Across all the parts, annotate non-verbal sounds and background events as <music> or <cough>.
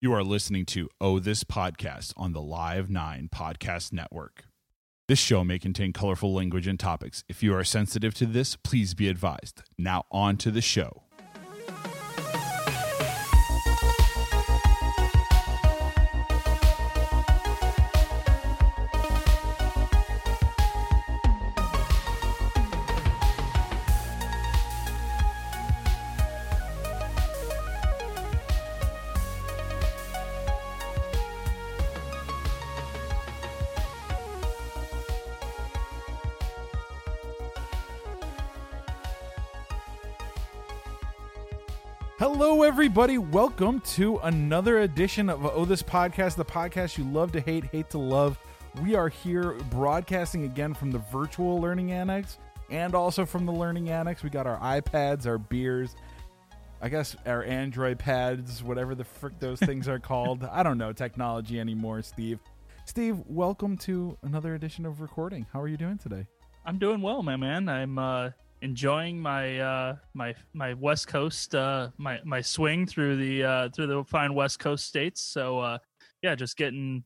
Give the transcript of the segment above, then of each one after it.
You are listening to Oh This Podcast on the Live 9 Podcast Network. This show may contain colorful language and topics. If you are sensitive to this, please be advised. Now, on to the show. Everybody. Welcome to another edition of Oh This Podcast, the podcast you love to hate, hate to love. We are here broadcasting again from the virtual learning annex and also from the learning annex. We got our iPads, our beers, I guess our Android pads, whatever the frick those things are called. <laughs> I don't know technology anymore, Steve. Steve, welcome to another edition of recording. How are you doing today? I'm doing well, my man. I'm uh, enjoying my uh, my my West Coast uh, my my swing through the uh, through the fine West Coast states. So uh, yeah, just getting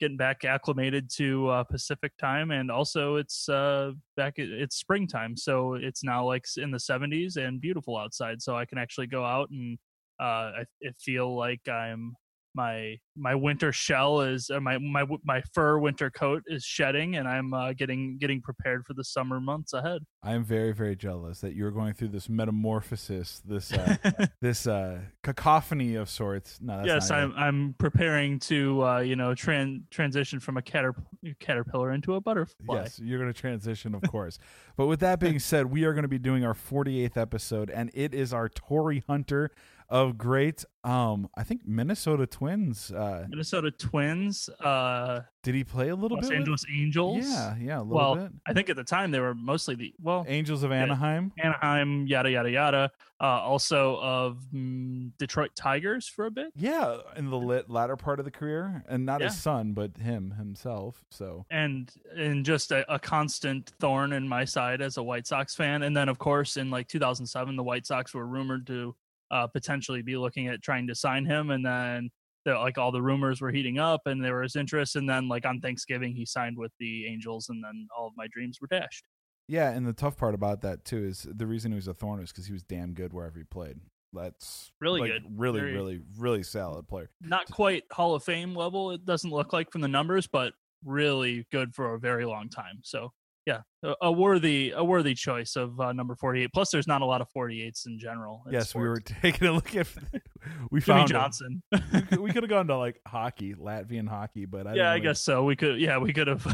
getting back acclimated to uh, Pacific time, and also it's uh, back it's springtime, so it's now like in the 70s and beautiful outside. So I can actually go out and uh, I, I feel like I'm my my winter shell is uh, my my my fur winter coat is shedding and i'm uh, getting getting prepared for the summer months ahead I am very, very jealous that you're going through this metamorphosis, this uh, <laughs> this uh, cacophony of sorts. No, that's yes i'm i'm preparing to uh you know tran- transition from a caterp- caterpillar into a butterfly Yes, you're going to transition, of course. but with that being <laughs> said, we are going to be doing our 48th episode, and it is our Torii Hunter of great, um, I think Minnesota Twins. Uh, minnesota twins uh did he play a little los bit? with- angeles angels Yeah, yeah, a little well bit. i think at the time they were mostly the well Angels of Anaheim. anaheim yada yada yada uh also of mm, detroit tigers for a bit Yeah, in the lit, latter part of the career, and not his son, but him himself. So and and just a, a constant thorn in my side as a White Sox fan. And then, of course, in like 2007, the White Sox were rumored to uh, potentially be looking at trying to sign him, and then the, like all the rumors were heating up, and there was interest. And then, like on Thanksgiving, he signed with the Angels, and then all of my dreams were dashed. yeah, and the tough part about that too is the reason he was a thorn was because he was damn good wherever he played. That's Really like, good. really, Very- really, really solid player. Not quite Hall of Fame level, it doesn't look like from the numbers, but really good for a very long time. So. Yeah, a, a worthy a worthy choice of uh, number forty eight. Plus, there's not a lot of forty eights in general. in yes, we were <laughs> taking a look at. <laughs> we Jimmy found. Johnson. <laughs> we could have gone to like hockey, Latvian hockey, but I yeah, I guess so. We could. Yeah, we could have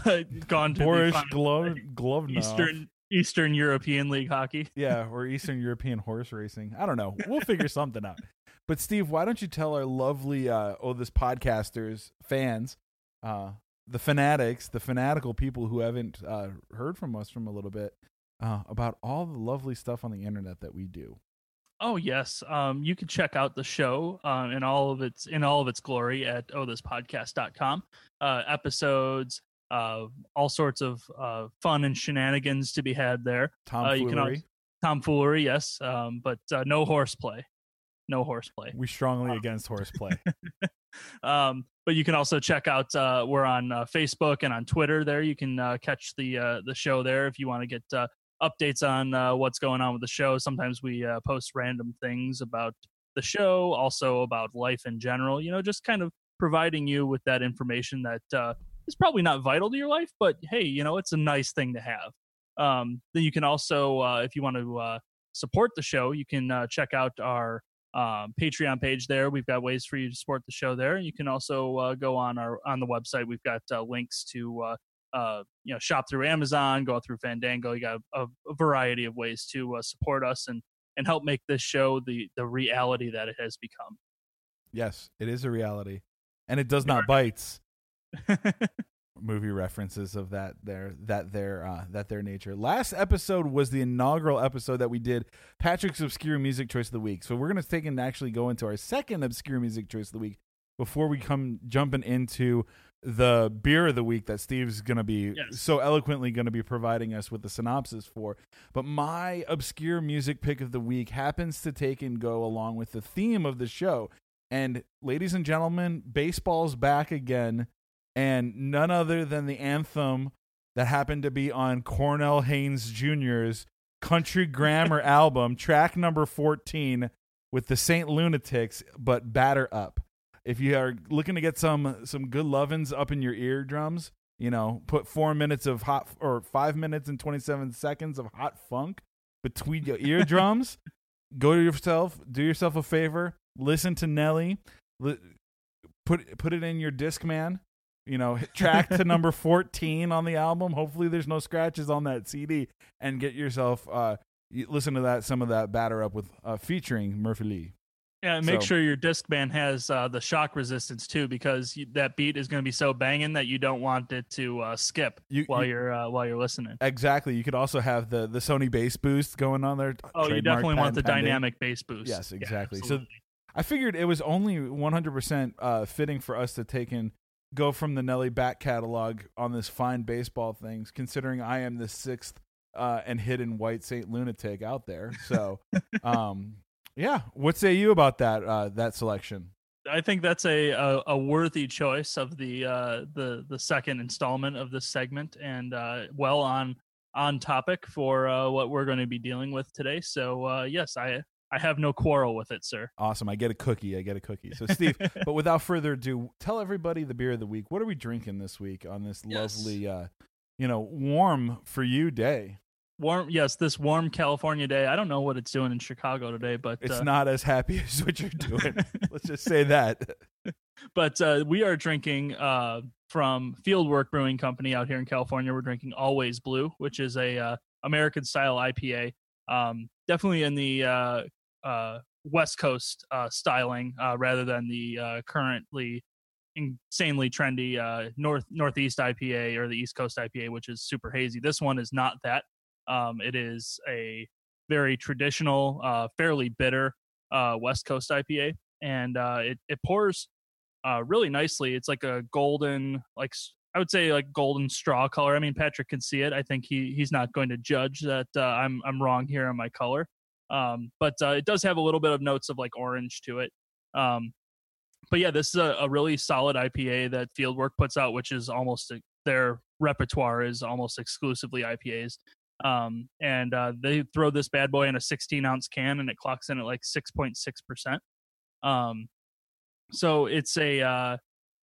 gone to Boris the final Glove Glove Eastern Eastern European League hockey. yeah, or Eastern European horse racing. I don't know. We'll figure something out. But Steve, why don't you tell our lovely uh oh this podcasters fans, uh the fanatics, the fanatical people who haven't uh heard from us from a little bit uh about all the lovely stuff on the internet that we do. Oh yes, um, you can check out the show um, in all of its in all of its glory at ohthispodcast.com. Uh, episodes, uh, all sorts of uh, fun and shenanigans to be had there. Tom Uh, you can also- Tomfoolery, yes, um, but uh, no horseplay. No horseplay. we strongly against horseplay. <laughs> um, but you can also check out uh, we're on uh, Facebook and on Twitter. There you can uh, catch the uh, the show there if you want to get uh, updates on uh, what's going on with the show. Sometimes we post random things about the show, also about life in general. You know, just kind of providing you with that information that is probably not vital to your life, but hey, you know, it's a nice thing to have. Um, then you can also, if you want to support the show, you can check out our um, Patreon page there. We've got ways for you to support the show there. You can also uh, go on our on the website. We've got uh, links to uh, uh, you know shop through Amazon, go through Fandango. You got a, a variety of ways to uh, support us and and help make this show the the reality that it has become. yes, it is a reality. And it does not bites. <laughs> movie references of that their that their uh that their nature. Last episode was the inaugural episode that we did Patrick's obscure music choice of the week. So we're gonna take and actually go into our second obscure music choice of the week before we come jumping into the beer of the week that Steve's gonna be Yes. so eloquently gonna be providing us with the synopsis for. But my obscure music pick of the week happens to take and go along with the theme of the show. And ladies and gentlemen, baseball's back again, and none other than the anthem that happened to be on Cornell Haynes Jr.'s Country Grammar <laughs> album, track number 14, with the Saint Lunatics, but batter up. If you are looking to get some some good lovin's up in your eardrums, you know, put four minutes of hot or five minutes and 27 seconds of hot funk between your eardrums. <laughs> Go to yourself, do yourself a favor, listen to Nelly, put put it in your disc man. You know, track to number <laughs> 14 on the album. Hopefully there's no scratches on that CD and get yourself uh listen to that some of that batter up with uh featuring Murphy Lee. Yeah, and make So- sure your Discman has uh, the shock resistance too, because you, that beat is going to be so banging that you don't want it to uh, skip You- while you- are uh, while you're listening. Exactly. You could also have the the Sony bass boost going on there. Oh, you definitely want the pending. dynamic bass boost. Yes, Yeah, exactly. so. I figured it was only 100% uh, fitting for us to take and go from the Nelly back catalog on this fine baseball things, considering I am the sixth uh, and hidden white Saint lunatic out there. So, <laughs> um, yeah, what say you about that uh, that selection? I think that's a, a, a worthy choice of the uh, the the second installment of this segment, and uh, well on on topic for uh, what we're going to be dealing with today. So uh, yes, I I have no quarrel with it, sir. Awesome. I get a cookie. I get a cookie. So, Steve, <laughs> but without further ado, tell everybody the beer of the week. What are we drinking this week on this Yes. lovely, uh, you know, warm for you day? Warm, yes, this warm California day. I don't know what it's doing in Chicago today, but It's uh, not as happy <laughs> as what you're doing. <laughs> Let's just say that. but uh, we are drinking uh, from Fieldwork Brewing Company out here in California. We're drinking Always Blue, which is a uh, American style IPA. Um, definitely in the uh, West Coast uh, styling uh, rather than the uh, currently insanely trendy uh, North Northeast IPA or the East Coast IPA, which is super hazy. This one is not that. Um, it is a very traditional, fairly bitter West Coast IPA, and it it pours really nicely. It's like a golden, like I would say, like golden straw color. I mean, Patrick can see it. I think he he's not going to judge that uh, I'm I'm wrong here on my color, um, but uh, it does have a little bit of notes of like orange to it. Um, but yeah, this is a, a really solid IPA that Fieldwork puts out, which is almost their repertoire is almost exclusively IPAs. Um, and uh, they throw this bad boy in a 16 ounce can, and it clocks in at like 6.6 percent. Um, so it's a uh,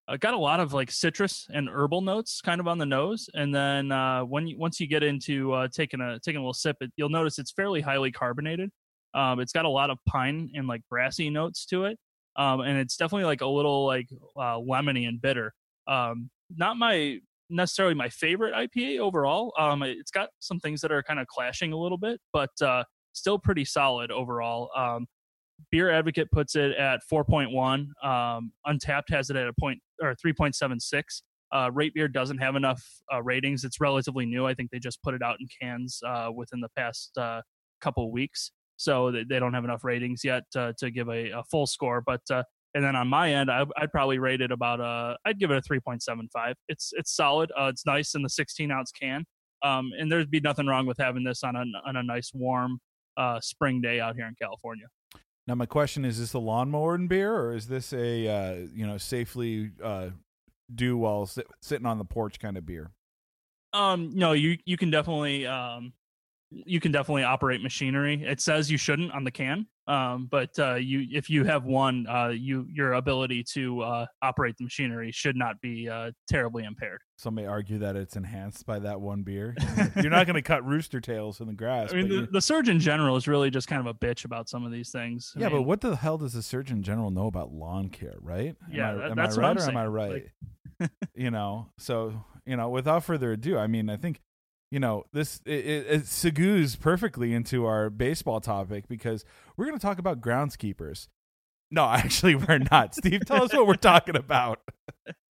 uh, got a lot of like citrus and herbal notes kind of on the nose, and then uh, when you, once you get into uh, taking a taking a little sip, it, you'll notice it's fairly highly carbonated. Um, it's got a lot of pine and like grassy notes to it, um, and it's definitely like a little like uh, lemony and bitter. Um, not my necessarily my favorite IPA overall. Um, it's got some things that are kind of clashing a little bit, but uh, still pretty solid overall. Beer Advocate puts it at 4.1. Um, Untappd has it at a point or 3.76. Uh, Rate Beer doesn't have enough uh, ratings. It's relatively new. I think they just put it out in cans uh, within the past uh, couple weeks, so they they don't have enough ratings yet uh, to give a, a full score. But uh, and then on my end, I, I'd probably rate it about uh, I'd give it a 3.75. It's it's solid. It's nice in the 16 ounce can. Um, and there'd be nothing wrong with having this on a on a nice warm spring day out here in California. Now, my question is: Is this a lawnmower and beer, or is this a uh, you know safely uh, do while sit, sitting on the porch kind of beer? Um, no, you you can definitely um, you can definitely operate machinery. It says you shouldn't on the can, um, but uh, you if you have one, uh, you your ability to uh, operate the machinery should not be uh, terribly impaired. Some may argue that it's enhanced by that one beer. <laughs> You're not going to cut rooster tails in the grass. I mean, the, the surgeon general is really just kind of a bitch about some of these things. I yeah, but what the hell does the Surgeon General know about lawn care, right? Am Yeah, I, that- am that's I what right I'm or am I right? Like- <laughs> you know, so you know, without further ado, I mean, I think you know this it, it, it segues perfectly into our baseball topic because we're going to talk about groundskeepers. No, <laughs> actually, we're not. Steve, tell us what we're talking about.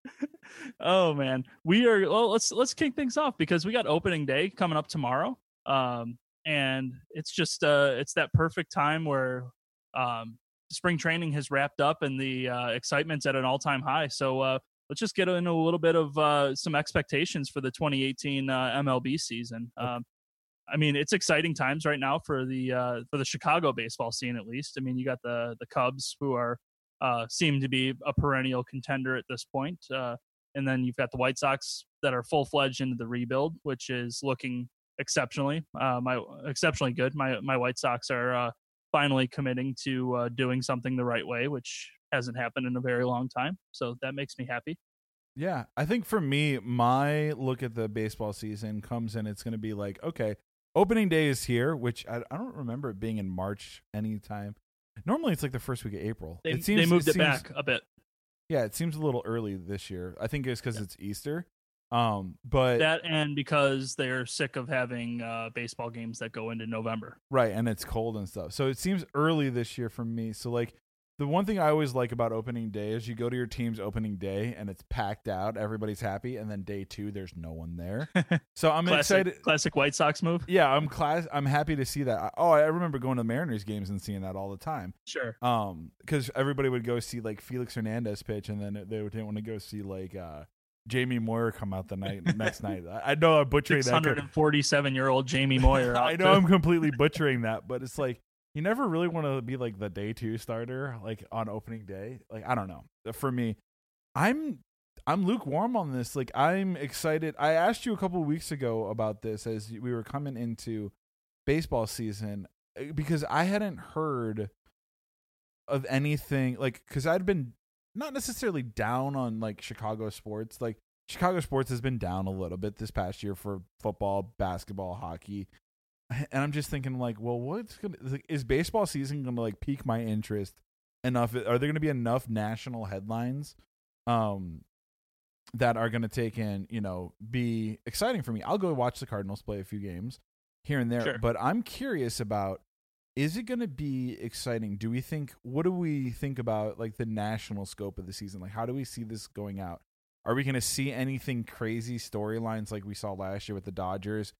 <laughs> oh man, we are. Well, let's let's kick things off because we got opening day coming up tomorrow. Um, and it's just uh, it's that perfect time where um, spring training has wrapped up and the uh, excitement's at an all time high. So uh, let's just get into a little bit of uh, some expectations for the 2018 uh, MLB season. Um, I mean, it's exciting times right now for the uh, for the Chicago baseball scene, at least. I mean, you got the the Cubs who are uh, seem to be a perennial contender at this point. Uh, and then you've got the White Sox that are full fledged into the rebuild, which is looking exceptionally uh, my exceptionally good. My my White Sox are uh, finally committing to uh, doing something the right way, which hasn't happened in a very long time. So that makes me happy. Yeah, I think for me, my look at the baseball season comes in. It's going to be like, okay, opening day is here, which I, I don't remember it being in March anytime. Normally, it's like the first week of April. They, it seems they moved it, it, seems, back a bit. Yeah, it seems a little early this year. I think it's because yeah. it's Easter. Um, but that and because they're sick of having uh, baseball games that go into November, right? And it's cold and stuff, so it seems early this year for me. So like the one thing I always like about opening day is you go to your team's opening day and it's packed out, everybody's happy, and then day two there's no one there. <laughs> So I'm classic, excited. Classic White Sox move. Yeah, I'm class. I'm happy to see that. Oh, I remember going to Mariners games and seeing that all the time. Sure. Um, because everybody would go see like Felix Hernandez pitch, and then they didn't want to go see like uh Jamie Moyer come out the night next night. I know I'm butchering that. 647 year old Jamie Moyer. <laughs> I know I'm completely <laughs> butchering that, but it's like you never really want to be like the day two starter, like on opening day. Like I don't know. For me, I'm I'm lukewarm on this. Like I'm excited. I asked you a couple weeks ago about this as we were coming into baseball season eh, because I hadn't heard of anything like because I'd been not necessarily down on like Chicago sports. Like Chicago sports has been down a little bit this past year for football, basketball, hockey. And I'm just thinking like, well, what's going to is baseball season going to like pique my interest enough? Are there going to be enough national headlines um that are going to take in, you know, be exciting for me? I'll go watch the Cardinals play a few games here and there, Sure. but I'm curious about is it going to be exciting? Do we think what do we think about like the national scope of the season? Like how do we see this going out? Are we going to see anything crazy storylines like we saw last year with the Dodgers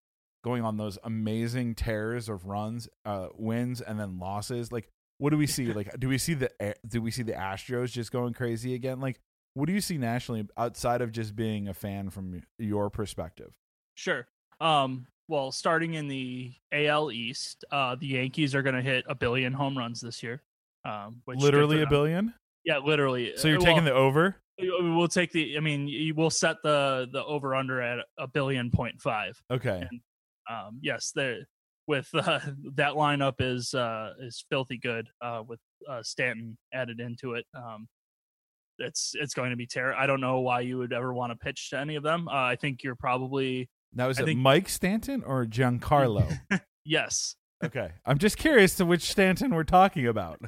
going on those amazing tears of runs, uh wins and then losses? Like what do we see? Like do we see the do we see the Astros just going crazy again? Like what do you see nationally outside of just being a fan from your perspective? Sure. Um well, starting in the AL East, uh, the Yankees are going to hit a billion home runs this year. Um, which literally a billion. Yeah, literally. So you're well, taking the over. We'll take the. I mean, we'll set the the over under at a billion point five. Okay. And, um, yes, there with <laughs> uh, that lineup is uh, is filthy good. Uh, with uh, Stanton added into it. Um, it's it's going to be terrible. I don't know why you would ever want to pitch to any of them. Uh, I think you're probably now, is I it think... Mike Stanton or Giancarlo? <laughs> yes. Okay. I'm just curious to which Stanton we're talking about.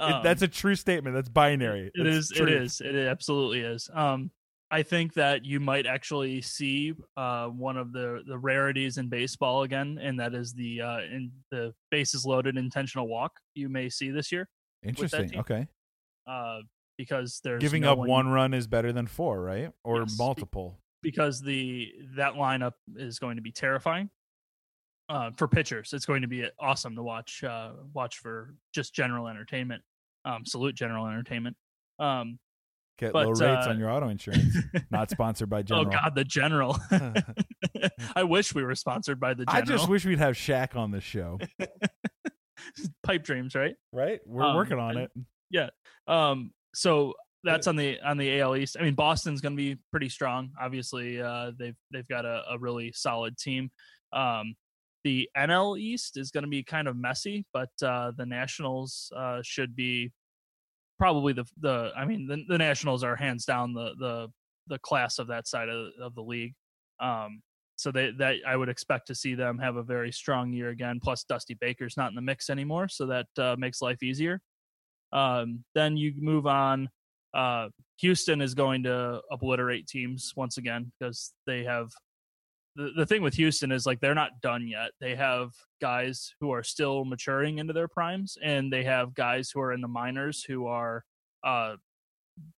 Um, it, that's a true statement. That's binary. It that's is. It is. It absolutely is. Um, I think that you might actually see uh, one of the, the rarities in baseball again, and that is the uh, in the bases loaded intentional walk you may see this year. Interesting. Okay. Uh, because there's giving no up one, one run is better than four, right? Or Yes. multiple. Because the that lineup is going to be terrifying uh, for pitchers. It's going to be awesome to watch uh, watch for just general entertainment. Um, salute general entertainment. Um, Get But, low rates uh, on your auto <laughs> insurance. Not sponsored by General. Oh God, the general. <laughs> <laughs> I wish we were sponsored by the General. I just wish we'd have Shaq on the show. Pipe dreams, right? Right? We're Um, working on and- it. Yeah. Um, so that's on the on the AL East. I mean, Boston's going to be pretty strong. Obviously, uh, they've they've got a, a really solid team. Um, the NL East is going to be kind of messy, but uh, the Nationals uh, should be probably the the. I mean, the, the Nationals are hands down the the the class of that side of, of the league. Um, so they that I would expect to see them have a very strong year again. Plus, Dusty Baker's not in the mix anymore, so that uh, makes life easier. Um, then you move on. Uh, Houston is going to obliterate teams once again because they have the, the thing with Houston is like they're not done yet. They have guys who are still maturing into their primes, and they have guys who are in the minors who are uh,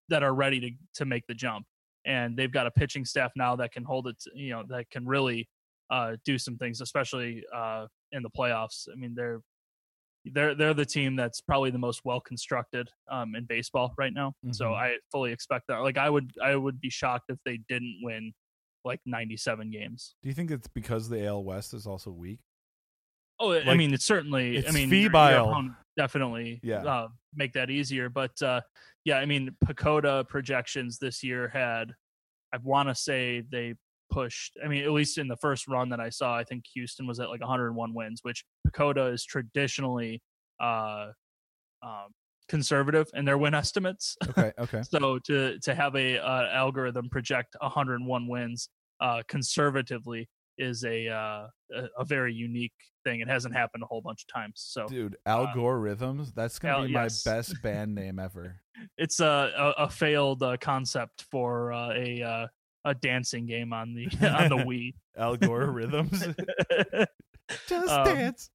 that are ready to to make the jump. And they've got a pitching staff now that can hold it, you know, that can really uh, do some things, especially uh, in the playoffs. I mean, they're they're they're the team that's probably the most well constructed um, in baseball right now. So Mhm. I fully expect that. Like I would I would be shocked if they didn't win like 97 games. Do you think it's because the AL West is also weak? Oh, I mean, it's certainly. it's I mean, febile. definitely Yeah. uh, make that easier. But uh, yeah, I mean, PECOTA projections this year had, I want to say they pushed. I mean, at least in the first run that I saw, I think Houston was at like 101 wins, which PECOTA is traditionally uh, um, conservative in their win <laughs> estimates. Okay, okay. <laughs> so to to have a uh, algorithm project 101 wins uh, conservatively is a, uh, a a very unique thing. It hasn't happened a whole bunch of times. So Dude, algorithms, that's going to Al- be yes. my best <laughs> band name ever. it's a a, a failed uh, concept for uh, a uh, a dancing game on the <laughs> on the Wii. Algorithms. <laughs> Just Um, Dance.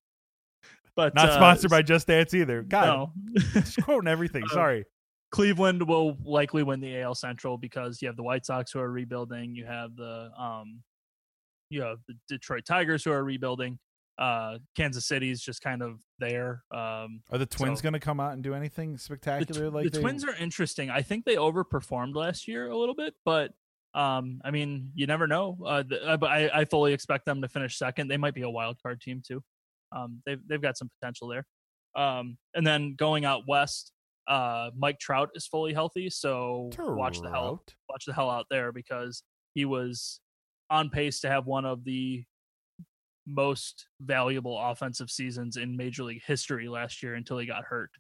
But Not uh, sponsored by Just Dance either. God, no. just quoting everything. Uh, <laughs> Sorry. Cleveland will likely win the AL Central because you have the White Sox who are rebuilding. You have the um, you have the Detroit Tigers who are rebuilding. Uh, Kansas City's just kind of there. Um, Are the Twins so- going to come out and do anything the, tw- spectacular? like the they- Twins are interesting. I think they overperformed last year a little bit, but um, I mean, you never know. Uh, the, uh, but I, I fully expect them to finish second. They might be a wild card team too. Um, they've they've got some potential there. Um, and then going out west, uh, Mike Trout is fully healthy, so watch the hell Trout. watch the hell out there because he was on pace to have one of the most valuable offensive seasons in Major League history last year until he got hurt.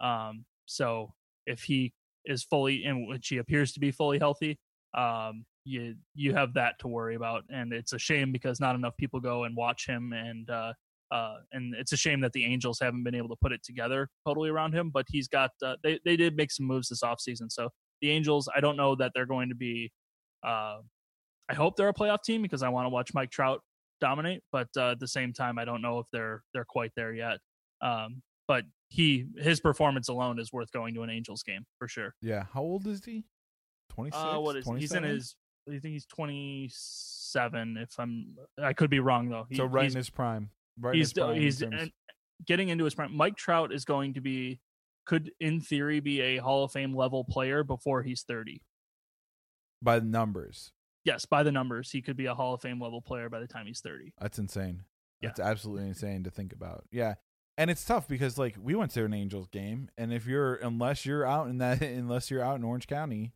Um, so if he is fully, in which he appears to be fully healthy, um, you you have that to worry about, and it's a shame because not enough people go and watch him, and uh, uh, and it's a shame that the Angels haven't been able to put it together totally around him. But he's got uh, they they did make some moves this offseason, so the Angels, I don't know that they're going to be. Uh, I hope they're a playoff team because I want to watch Mike Trout dominate, but uh, at the same time, I don't know if they're they're quite there yet. Um, but he his performance alone is worth going to an Angels game for sure. Yeah. How old is he? 26? Uh, what is he? he's in 27? his? I think he's twenty seven. If I'm, I could be wrong though. He- So right in his prime. Right in he's his prime he's and getting into his prime. Mike Trout is going to be could in theory be a Hall of Fame level player before he's thirty. by the numbers. Yes, by the numbers, he could be a Hall of Fame level player by the time he's thirty. That's insane. Yeah. That's absolutely insane to think about. Yeah. And it's tough because like we went to an Angels game and if you're unless you're out in that <laughs> unless you're out in Orange County,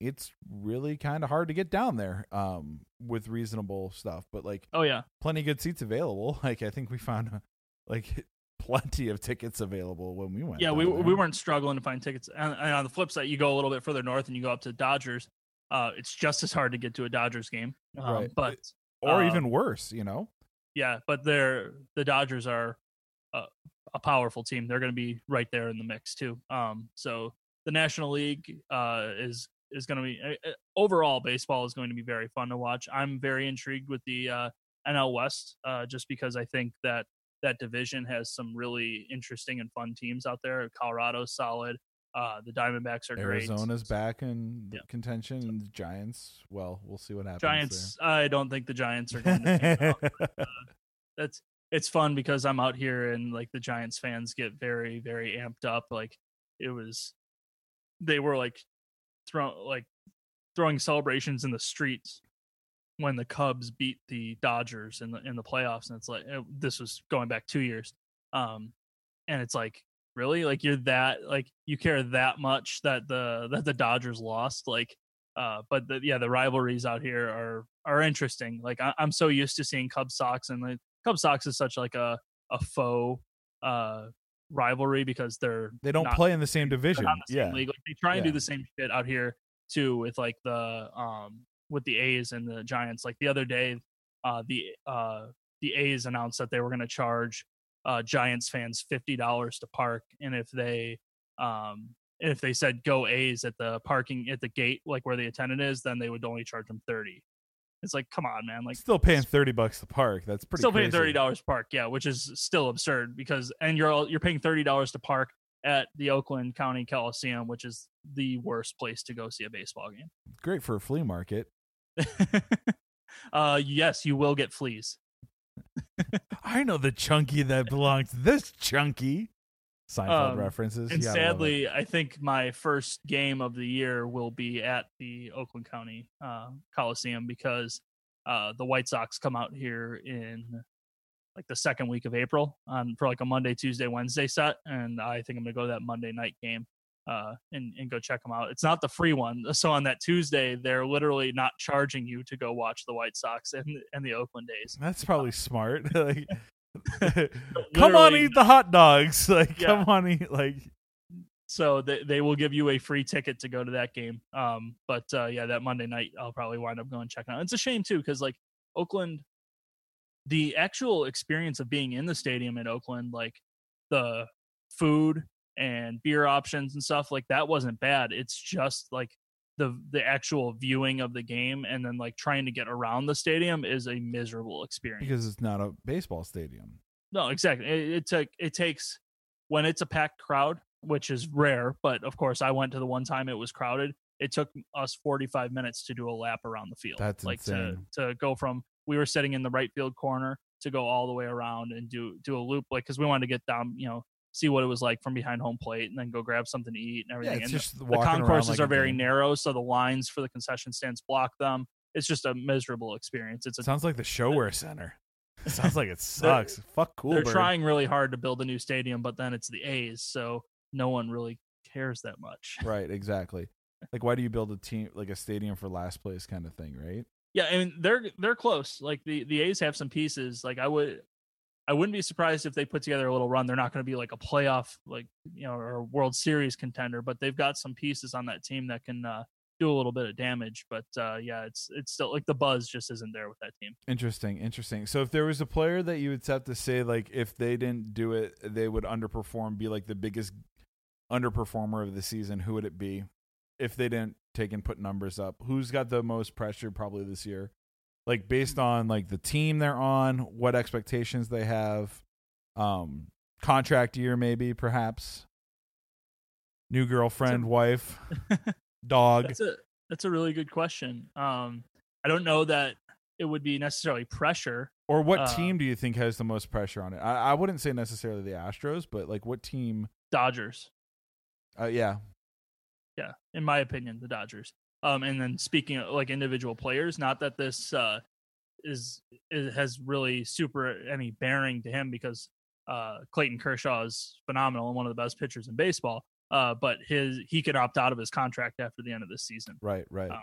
it's really kind of hard to get down there um with reasonable stuff. But like Oh yeah, plenty of good seats available. <laughs> Like I think we found uh, like <laughs> plenty of tickets available when we went. yeah. We there. we weren't struggling to find tickets. And, and on the flip side, you go a little bit further north and you go up to Dodgers. Uh, it's just as hard to get to a Dodgers game. Um, Right. But or uh, even worse, you know. yeah, but they're the Dodgers are a, a powerful team. They're going to be right there in the mix too. Um, so the National League uh, is is going to be uh, uh, overall baseball is going to be very fun to watch. I'm very intrigued with the uh, NL West uh, just because I think that that division has some really interesting and fun teams out there. Colorado's solid. Uh, the Diamondbacks are great. Arizona's back in Yeah. contention and the Giants, well, we'll see what happens. Giants. I don't think the Giants are going to. <laughs> out. there. that's it's fun because I'm out here and like the Giants fans get very very amped up. Like it was, they were like throw like throwing celebrations in the streets when the Cubs beat the Dodgers in the in the playoffs, and it's like eh, this was going back two years, um, and it's like really? Like you're that like you care that much that the that the Dodgers lost? Like uh but the, yeah the rivalries out here are are interesting. Like I, i'm so used to seeing cubs sox and the cubs sox is such like a a faux uh rivalry because they're they don't not- play in the same division. the same Yeah. league. Like, they try and Yeah. do the same shit out here too with like the um with the A's and the Giants. Like the other day, uh the uh the A's announced that they were going to charge uh Giants fans fifty dollars to park, and if they um if they said go A's at the parking at the gate like where the attendant is, then they would only charge them thirty. It's like, come on, man! Like Still paying thirty bucks to park. That's pretty. still paying crazy. thirty dollars to park, yeah, which is still absurd because and you're all- you're paying thirty dollars to park at the Oakland County Coliseum, which is the worst place to go see a baseball game. Great for a flea market. <laughs> uh, yes, you will get fleas. <laughs> I know the chunky that belongs to this chunky. Seinfeld Um, references. And You gotta love it. sadly, I think my first game of the year will be at the Oakland County uh, Coliseum because uh, the White Sox come out here in like the second week of April on for like a Monday, Tuesday, Wednesday set, and I think I'm gonna go to that Monday night game uh, and and go check them out. It's not the free one, <laughs> so on that Tuesday they're literally not charging you to go watch the White Sox and and the Oakland A's. That's probably smart. <laughs> like, come on, eat the hot dogs. <laughs> Like, Yeah. come on, eat. Like, So they they will give you a free ticket to go to that game. Um, but uh, yeah, that Monday night I'll probably wind up going checking out. It's a shame too because like Oakland, the actual experience of being in the stadium in Oakland, like the food and beer options and stuff like that wasn't bad. It's just like the the actual viewing of the game and then like trying to get around the stadium is a miserable experience. because it's not a baseball stadium. No, exactly. It, it took it takes when it's a packed crowd, which is rare, but of course I went to the one time it was crowded. It took us 45 minutes to do a lap around the field. That's like insane. to to go from we were sitting in the right field corner to go all the way around and do do a loop like cuz we wanted to get down, you know, see what it was like from behind home plate and then go grab something to eat and Yeah, everything. it's and just the walking concourses like are very narrow, so the lines for the concession stands block them. It's just a miserable experience. It's a Sounds like the ShoWare Center. Sounds like it <laughs> sucks. Fuck cool. they're trying really hard to build a new stadium, but then it's the A's, so no one really cares that much. <laughs> Right, exactly. Like, why do you build a team like a stadium for last place kind of thing, right? Yeah, I mean they're they're close. Like the the A's have some pieces. Like I would, I wouldn't be surprised if they put together a little run. They're not going to be like a playoff, like you know, or World Series contender, but they've got some pieces on that team that can uh, do a little bit of damage. But uh, yeah, it's it's still like the buzz just isn't there with that team. Interesting, interesting. So, if there was a player that you would have to say, like, if they didn't do it, they would underperform, be like the biggest underperformer of the season, who would it be? If they didn't take and put numbers up, who's got the most pressure probably this year? Like based on like the team they're on, what expectations they have, um, contract year maybe perhaps, new girlfriend, wife, <laughs> dog. That's a that's a really good question. Um, I don't know that it would be necessarily pressure. Or what Uh, team do you think has the most pressure on it? I, I wouldn't say necessarily the Astros, but like what team? Dodgers, Uh, yeah, yeah, in my opinion, the Dodgers. Um, and then speaking of like individual players, not that this uh, is, is has really super any bearing to him because uh, Clayton Kershaw is phenomenal and one of the best pitchers in baseball. Uh, but his he could opt out of his contract after the end of this season right, right. um,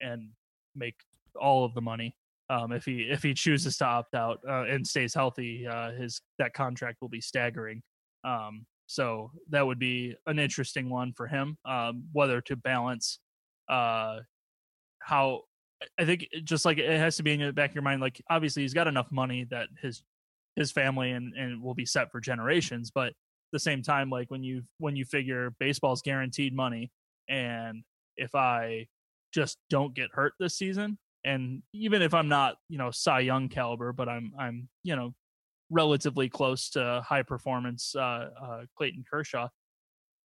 and make all of the money. Um, if he if he chooses to opt out uh, and stays healthy, uh, his that contract will be staggering. Um, so that would be an interesting one for him. Um, whether to balance uh, how I think just like it has to be in the back of your mind. Like obviously he's got enough money that his his family and and will be set for generations. But at the same time, like when you when you figure baseball's guaranteed money, and if I just don't get hurt this season, and even if I'm not you know Cy Young caliber, but I'm I'm you know relatively close to high performance uh, uh, Clayton Kershaw.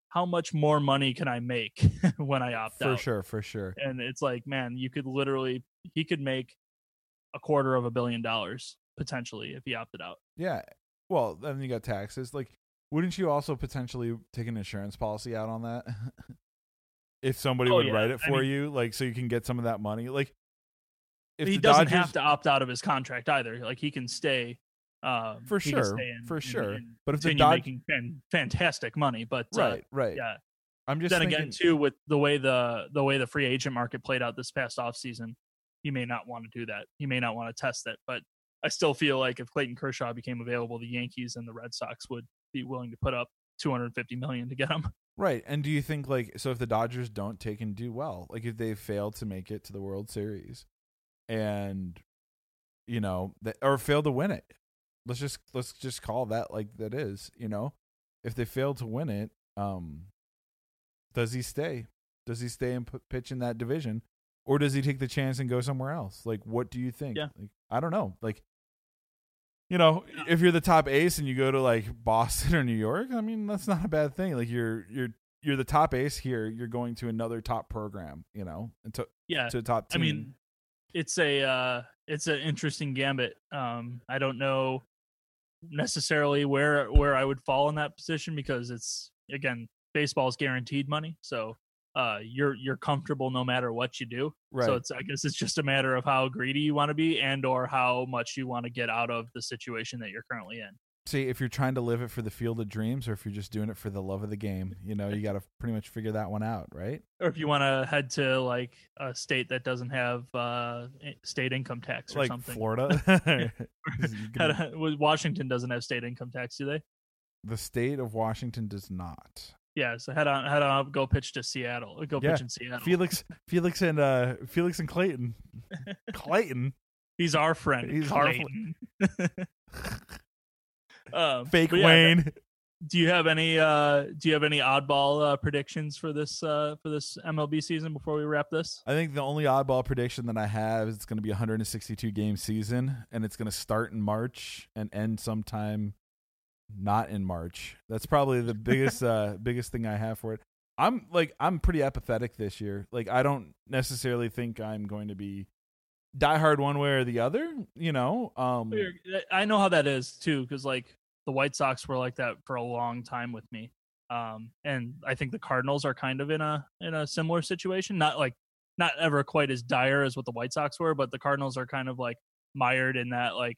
How much more money can I make <laughs> when I opt for out? For sure, for sure. and it's like man you could literally he could make a quarter of a billion dollars potentially if he opted out Yeah. Well, then you got taxes. Like, wouldn't you also potentially take an insurance policy out on that? <laughs> if somebody Oh, would yeah. write it I for mean- you, like, so you can get some of that money. Like, if he doesn't Dodgers, have to opt out of his contract either like he can stay um, For sure, for sure. and But if the continue Dod- making fan, fantastic money but uh, right, right. yeah I'm just then thinking, again too with the way the the way the free agent market played out this past off season he may not want to do that he may not want to test it but i still feel like if clayton kershaw became available the yankees and the red sox would be willing to put up 250 million to get him <laughs> right. And do you think like so if the Dodgers don't take and do well, like if they fail to make it to the World Series, and you know, that, or fail to win it, let's just let's just call that like that is, you know, if they fail to win it, um, does he stay? Does he stay and put, pitch in that division, or does he take the chance and go somewhere else? Like, what do you think? Yeah. Like, I don't know. Like, you know, if you're the top ace and you go to like Boston <laughs> or New York, I mean, that's not a bad thing. Like, you're you're you're the top ace here. You're going to another top program, you know, and to yeah to a top I mean, it's a uh, it's an interesting gambit. Um, I don't know necessarily where where I would fall in that position because it's again baseball is guaranteed money. So uh, you're you're comfortable no matter what you do. Right. So it's I guess it's just a matter of how greedy you want to be and or how much you want to get out of the situation that you're currently in. See, if you're trying to live it for the field of dreams, or if you're just doing it for the love of the game, you know, you got to pretty much figure that one out, right? Or if you want to head to like a state that doesn't have uh, state income tax or like something. Florida. <laughs> <laughs> You <laughs> Head- can- well, Washington doesn't have state income tax, do they? the state of Washington does not. Yeah, so head on, head on, up, go pitch to Seattle. Go Yeah, pitch in Seattle. Felix, Felix, and uh, Felix and Clayton, Clayton, He's our friend. He's our Clayton. Um, <laughs> fake yeah, Wayne. do you have any uh do you have any oddball uh, predictions for this uh for this MLB season before we wrap this? I think the only oddball prediction that I have is it's going to be a 162 game season, and it's going to start in March and end sometime not in March. That's probably the <laughs> biggest uh biggest thing I have for it. I'm like I'm pretty apathetic this year. Like I don't necessarily think I'm going to be diehard one way or the other. You know, um, I know how that is too cuz like the White Sox were like that for a long time with me. Um and I think the Cardinals are kind of in a in a similar situation, not like not ever quite as dire as what the White Sox were, but the Cardinals are kind of like mired in that like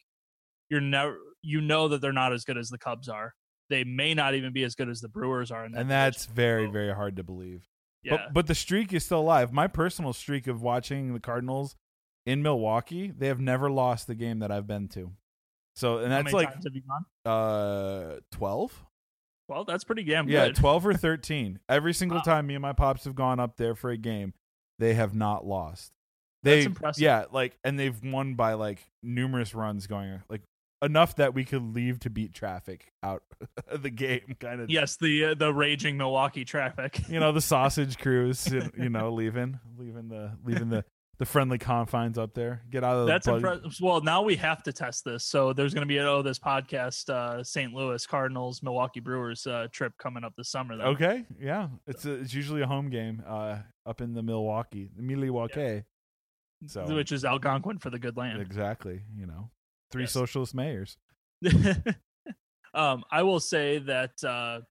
you're never you know that they're not as good as the Cubs are. They may not even be as good as the Brewers are in that and that's very So, very hard to believe. yeah. But but the streak is still alive. My personal streak of watching the Cardinals in Milwaukee, they have never lost the game that I've been to. So and that's like times have you gone? uh 12? Well, that's pretty damn Yeah, good. 12 or 13. Every single Wow. time me and my pops have gone up there for a game, they have not lost. They That's impressive. Yeah, like and they've won by like numerous runs going like enough that we could leave to beat traffic out <laughs> of the game kind of Yes, the uh, the raging Milwaukee traffic. you know the <laughs> sausage crews you know leaving leaving the leaving the the friendly confines up there get out of the That's impressive. Well, now we have to test this. So there's going to be an oh this podcast uh, St. Louis Cardinals Milwaukee Brewers uh, trip coming up this summer. Then. okay yeah it's a, it's usually a home game uh up in the milwaukee milwaukee so which is Algonquin for the good land. exactly you know three Yes. socialist mayors <laughs> um, I will say that uh,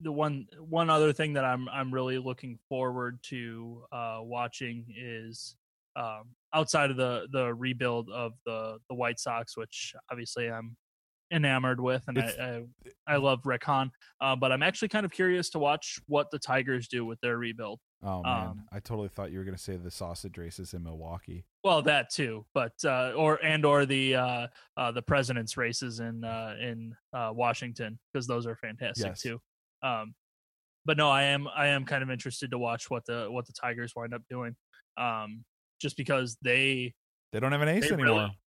the one one other thing that I'm I'm really looking forward to uh, watching is um, outside of the the rebuild of the the White Sox, which obviously I'm enamored with, and I, I I love Rick Hahn, uh, but I'm actually kind of curious to watch what the Tigers do with their rebuild. oh man Um, i totally thought you were going to say the sausage races in milwaukee Well, that too, but uh, or and or the uh, uh, the president's races in uh, in uh, Washington because those are fantastic Yes. too. Um, but no, I am I am kind of interested to watch what the what the Tigers wind up doing, um, just because they they don't have an ace anymore really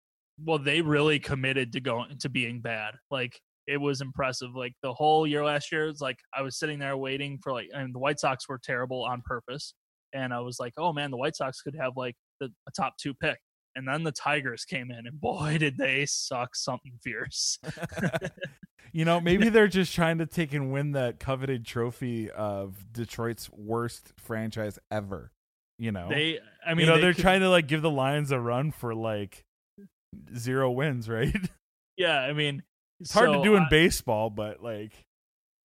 well they really committed to going to being bad. Like it was impressive. Like the whole year last year, it's like I was sitting there waiting for like, and the White Sox were terrible on purpose, and I was like, oh man, the White Sox could have like the a top two pick. And then the Tigers came in, and boy, did they suck something fierce. <laughs> <laughs> you know maybe they're just trying to take and win that coveted trophy of detroit's worst franchise ever you know They, I mean, you know they they're could- trying to like give the lions a run for like zero wins right <laughs> Yeah, I mean, it's hard to do in I- baseball but like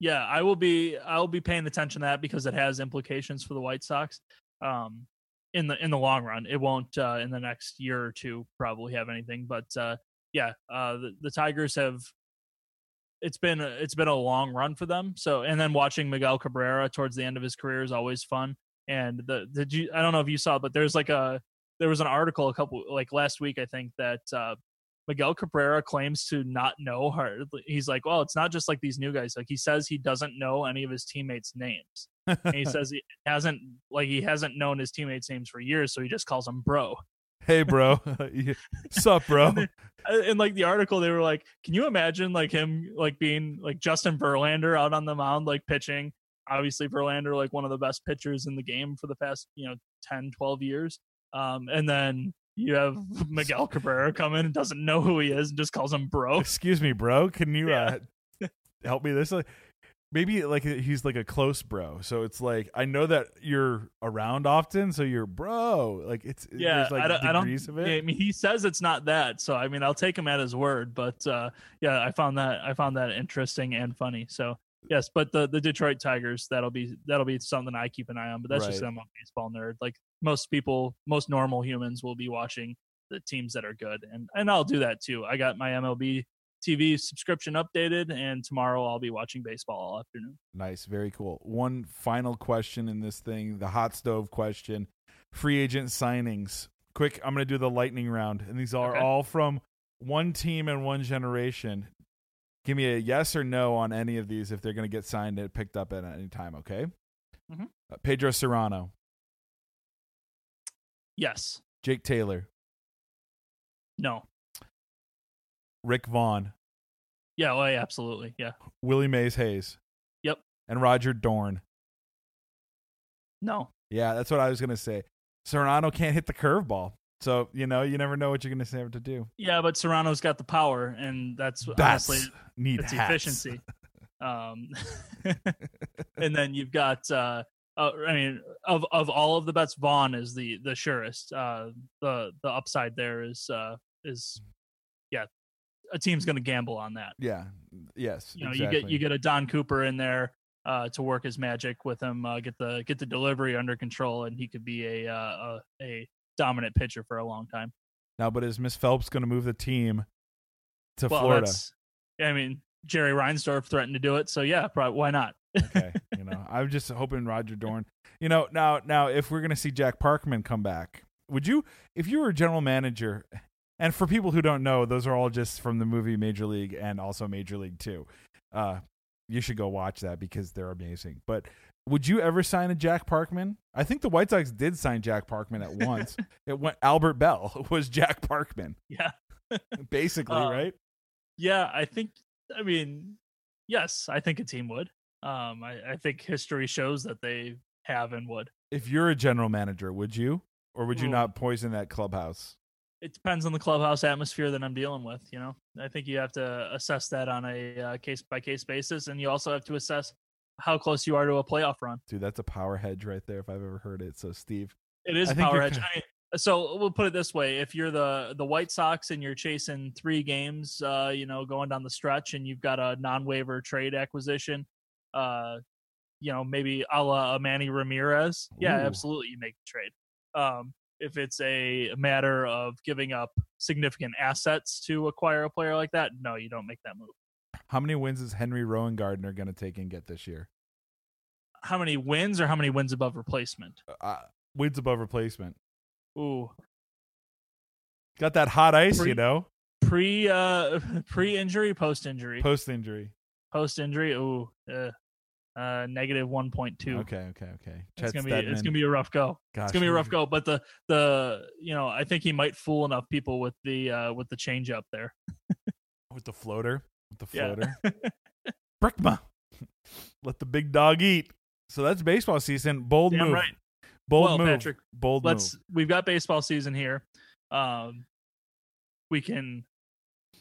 yeah, I will be I will be paying attention to that because it has implications for the White Sox. Um, in the in the long run, it won't uh, in the next year or two probably have anything, but uh, yeah, uh, the, the Tigers have. It's been it's been a long run for them. So and then watching Miguel Cabrera towards the end of his career is always fun. And the did you I don't know if you saw, but there's like a there was an article a couple like last week I think that uh, Miguel Cabrera claims to not know her. He's like, well, it's not just like these new guys. Like he says he doesn't know any of his teammates' names. And he <laughs> says he hasn't like he hasn't known his teammates' names for years, so he just calls them bro. hey bro <laughs> <laughs> sup bro And In like the article, they were like, can you imagine like him like being like Justin Verlander out on the mound like pitching? Obviously, Verlander like one of the best pitchers in the game for the past you know 10, 12 years. Um, and then you have Miguel Cabrera come in and doesn't know who he is and just calls him bro. excuse me bro can you Yeah. uh help me this like maybe like he's like a close bro so it's like i know that you're around often so you're bro like it's yeah, there's like I don't, I don't degrees of it yeah, I mean, he says it's not that, so I mean, I'll take him at his word. But uh, yeah, I found that I found that interesting and funny. So yes, but the the Detroit Tigers that'll be that'll be something I keep an eye on. But that's just I'm a baseball nerd. Like most people, most normal humans will be watching the teams that are good, and and I'll do that too. I got my MLB TV subscription updated, and tomorrow I'll be watching baseball all afternoon. Nice, very cool. One final question in this thing, the hot stove question. Free agent signings. Quick, I'm going to do the lightning round, and these are Okay. all from one team and one generation. Give me a yes or no on any of these if they're going to get signed and picked up at any time, okay? Mhm. Uh, Pedro Cerrano, Yes, Jake Taylor, no, Rick Vaughn, yeah, well, yeah, absolutely, yeah, Willie Mays Hayes. Yep. And Roger Dorn. no, Yeah, that's what I was going to say. Cerrano can't hit the curveball. So, you know, you never know what you're going to have to do. yeah. But Cerrano's got the power, and that's Bats honestly need it's efficiency. <laughs> Um, <laughs> and then you've got, uh, uh, I mean, of of all of the bets, Vaughn is the the surest. Uh, the the upside there is uh, is, yeah, a team's going to gamble on that. Yeah. Yes. You know, exactly. you get you get a Don Cooper in there uh, to work his magic with him, uh, get the get the delivery under control, and he could be a uh, a, a dominant pitcher for a long time. now, but is Miss Phelps going to move the team to well, Florida? I mean, Jerry Reinsdorf threatened to do it, so yeah, probably why not? okay. You know, <laughs> I'm just hoping Roger Dorn. You know, now, now, if we're going to see Jack Parkman come back, would you, if you were a general manager, and for people who don't know, those are all just from the movie Major League and also Major League Two. Uh, you should go watch that because they're amazing. But would you ever sign a Jack Parkman? I think the White Sox did sign Jack Parkman at once. <laughs> it went Albert Belle <laughs> was Jack Parkman, yeah. <laughs> basically, Uh, right? Yeah, I think. I mean, yes, I think a team would. Um, I, I think history shows that they have and would. If you're a general manager, would you, or would you Ooh. not poison that clubhouse? It depends on the clubhouse atmosphere that I'm dealing with. You know, I think you have to assess that on a case by case basis, and you also have to assess how close you are to a playoff run. Dude, that's a power hedge right there if I've ever heard it. So, Steve, It is I power you're edge. I mean, so we'll put it this way: if you're the the White Sox and you're chasing three games, uh, you know, going down the stretch, and you've got a non-waiver trade acquisition, uh, you know, maybe a la a Manny Ramirez, yeah, Ooh. absolutely, you make the trade. Um, if it's a matter of giving up significant assets to acquire a player like that, no, you don't make that move. how many wins is Henry Rowengartner going to take and get this year? How many wins or how many wins above replacement? Uh, wins above replacement. Ooh, Got that hot ice, Pre- you know, pre uh <laughs> pre injury, post injury. post injury. post injury. Ooh, uh, uh, negative one point two. Okay, okay, okay. It's gonna be it's gonna be a rough go. Gosh, It's gonna be a rough go. But the the you know I think he might fool enough people with the uh with the change up there. <laughs> with the floater. With the Yeah. floater. <laughs> Brickma. Let the big dog eat. So that's baseball season. Bold Damn move. right. Bold well, move. Patrick, Bold let's move. we've got baseball season here. Um, we can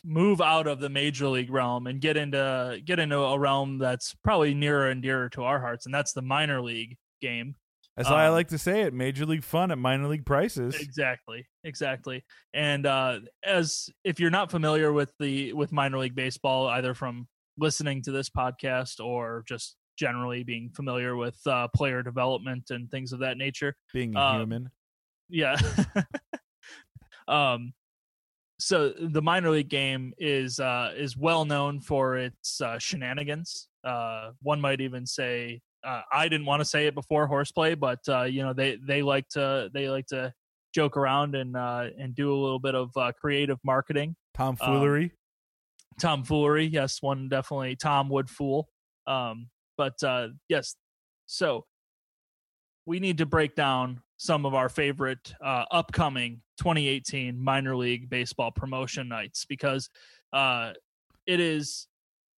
move out of the major league realm and get into get into a realm that's probably nearer and dearer to our hearts, and that's the minor league game. That's how I um, like to say it. Major league fun at minor league prices. Exactly, exactly. And uh, as if you're not familiar with the with minor league baseball, either from listening to this podcast or just generally being familiar with uh, player development and things of that nature, Being um, human. yeah. <laughs> um, so the minor league game is uh, is well known for its uh, shenanigans. Uh, one might even say uh, I didn't want to say it before horseplay, but uh, you know they they like to they like to joke around and uh, and do a little bit of uh, creative marketing, Tomfoolery. tomfoolery. Yes, one definitely Tom would fool. Um, but uh, yes, so we need to break down some of our favorite uh, upcoming 2018 minor league baseball promotion nights because uh, it is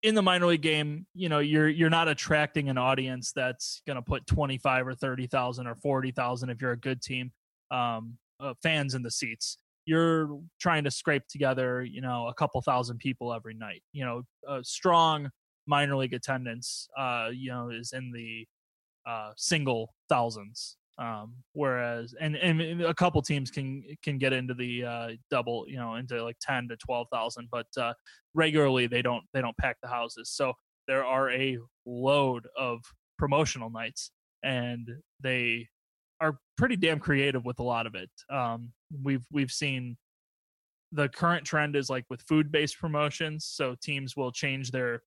in the minor league game. You know, you're you're not attracting an audience that's going to put 25 or 30 thousand or 40 thousand if you're a good team um, uh, fans in the seats. You're trying to scrape together, you know, a couple thousand people every night. You know, a strong minor league attendance, uh, you know, is in the uh, single thousands. Um, whereas, and, and a couple teams can can get into the uh, double, you know, into like ten to twelve thousand, but uh, regularly they don't they don't pack the houses. So there are a load of promotional nights, and they are pretty damn creative with a lot of it. Um, we've we've seen the current trend is like with food based promotions, so teams will change their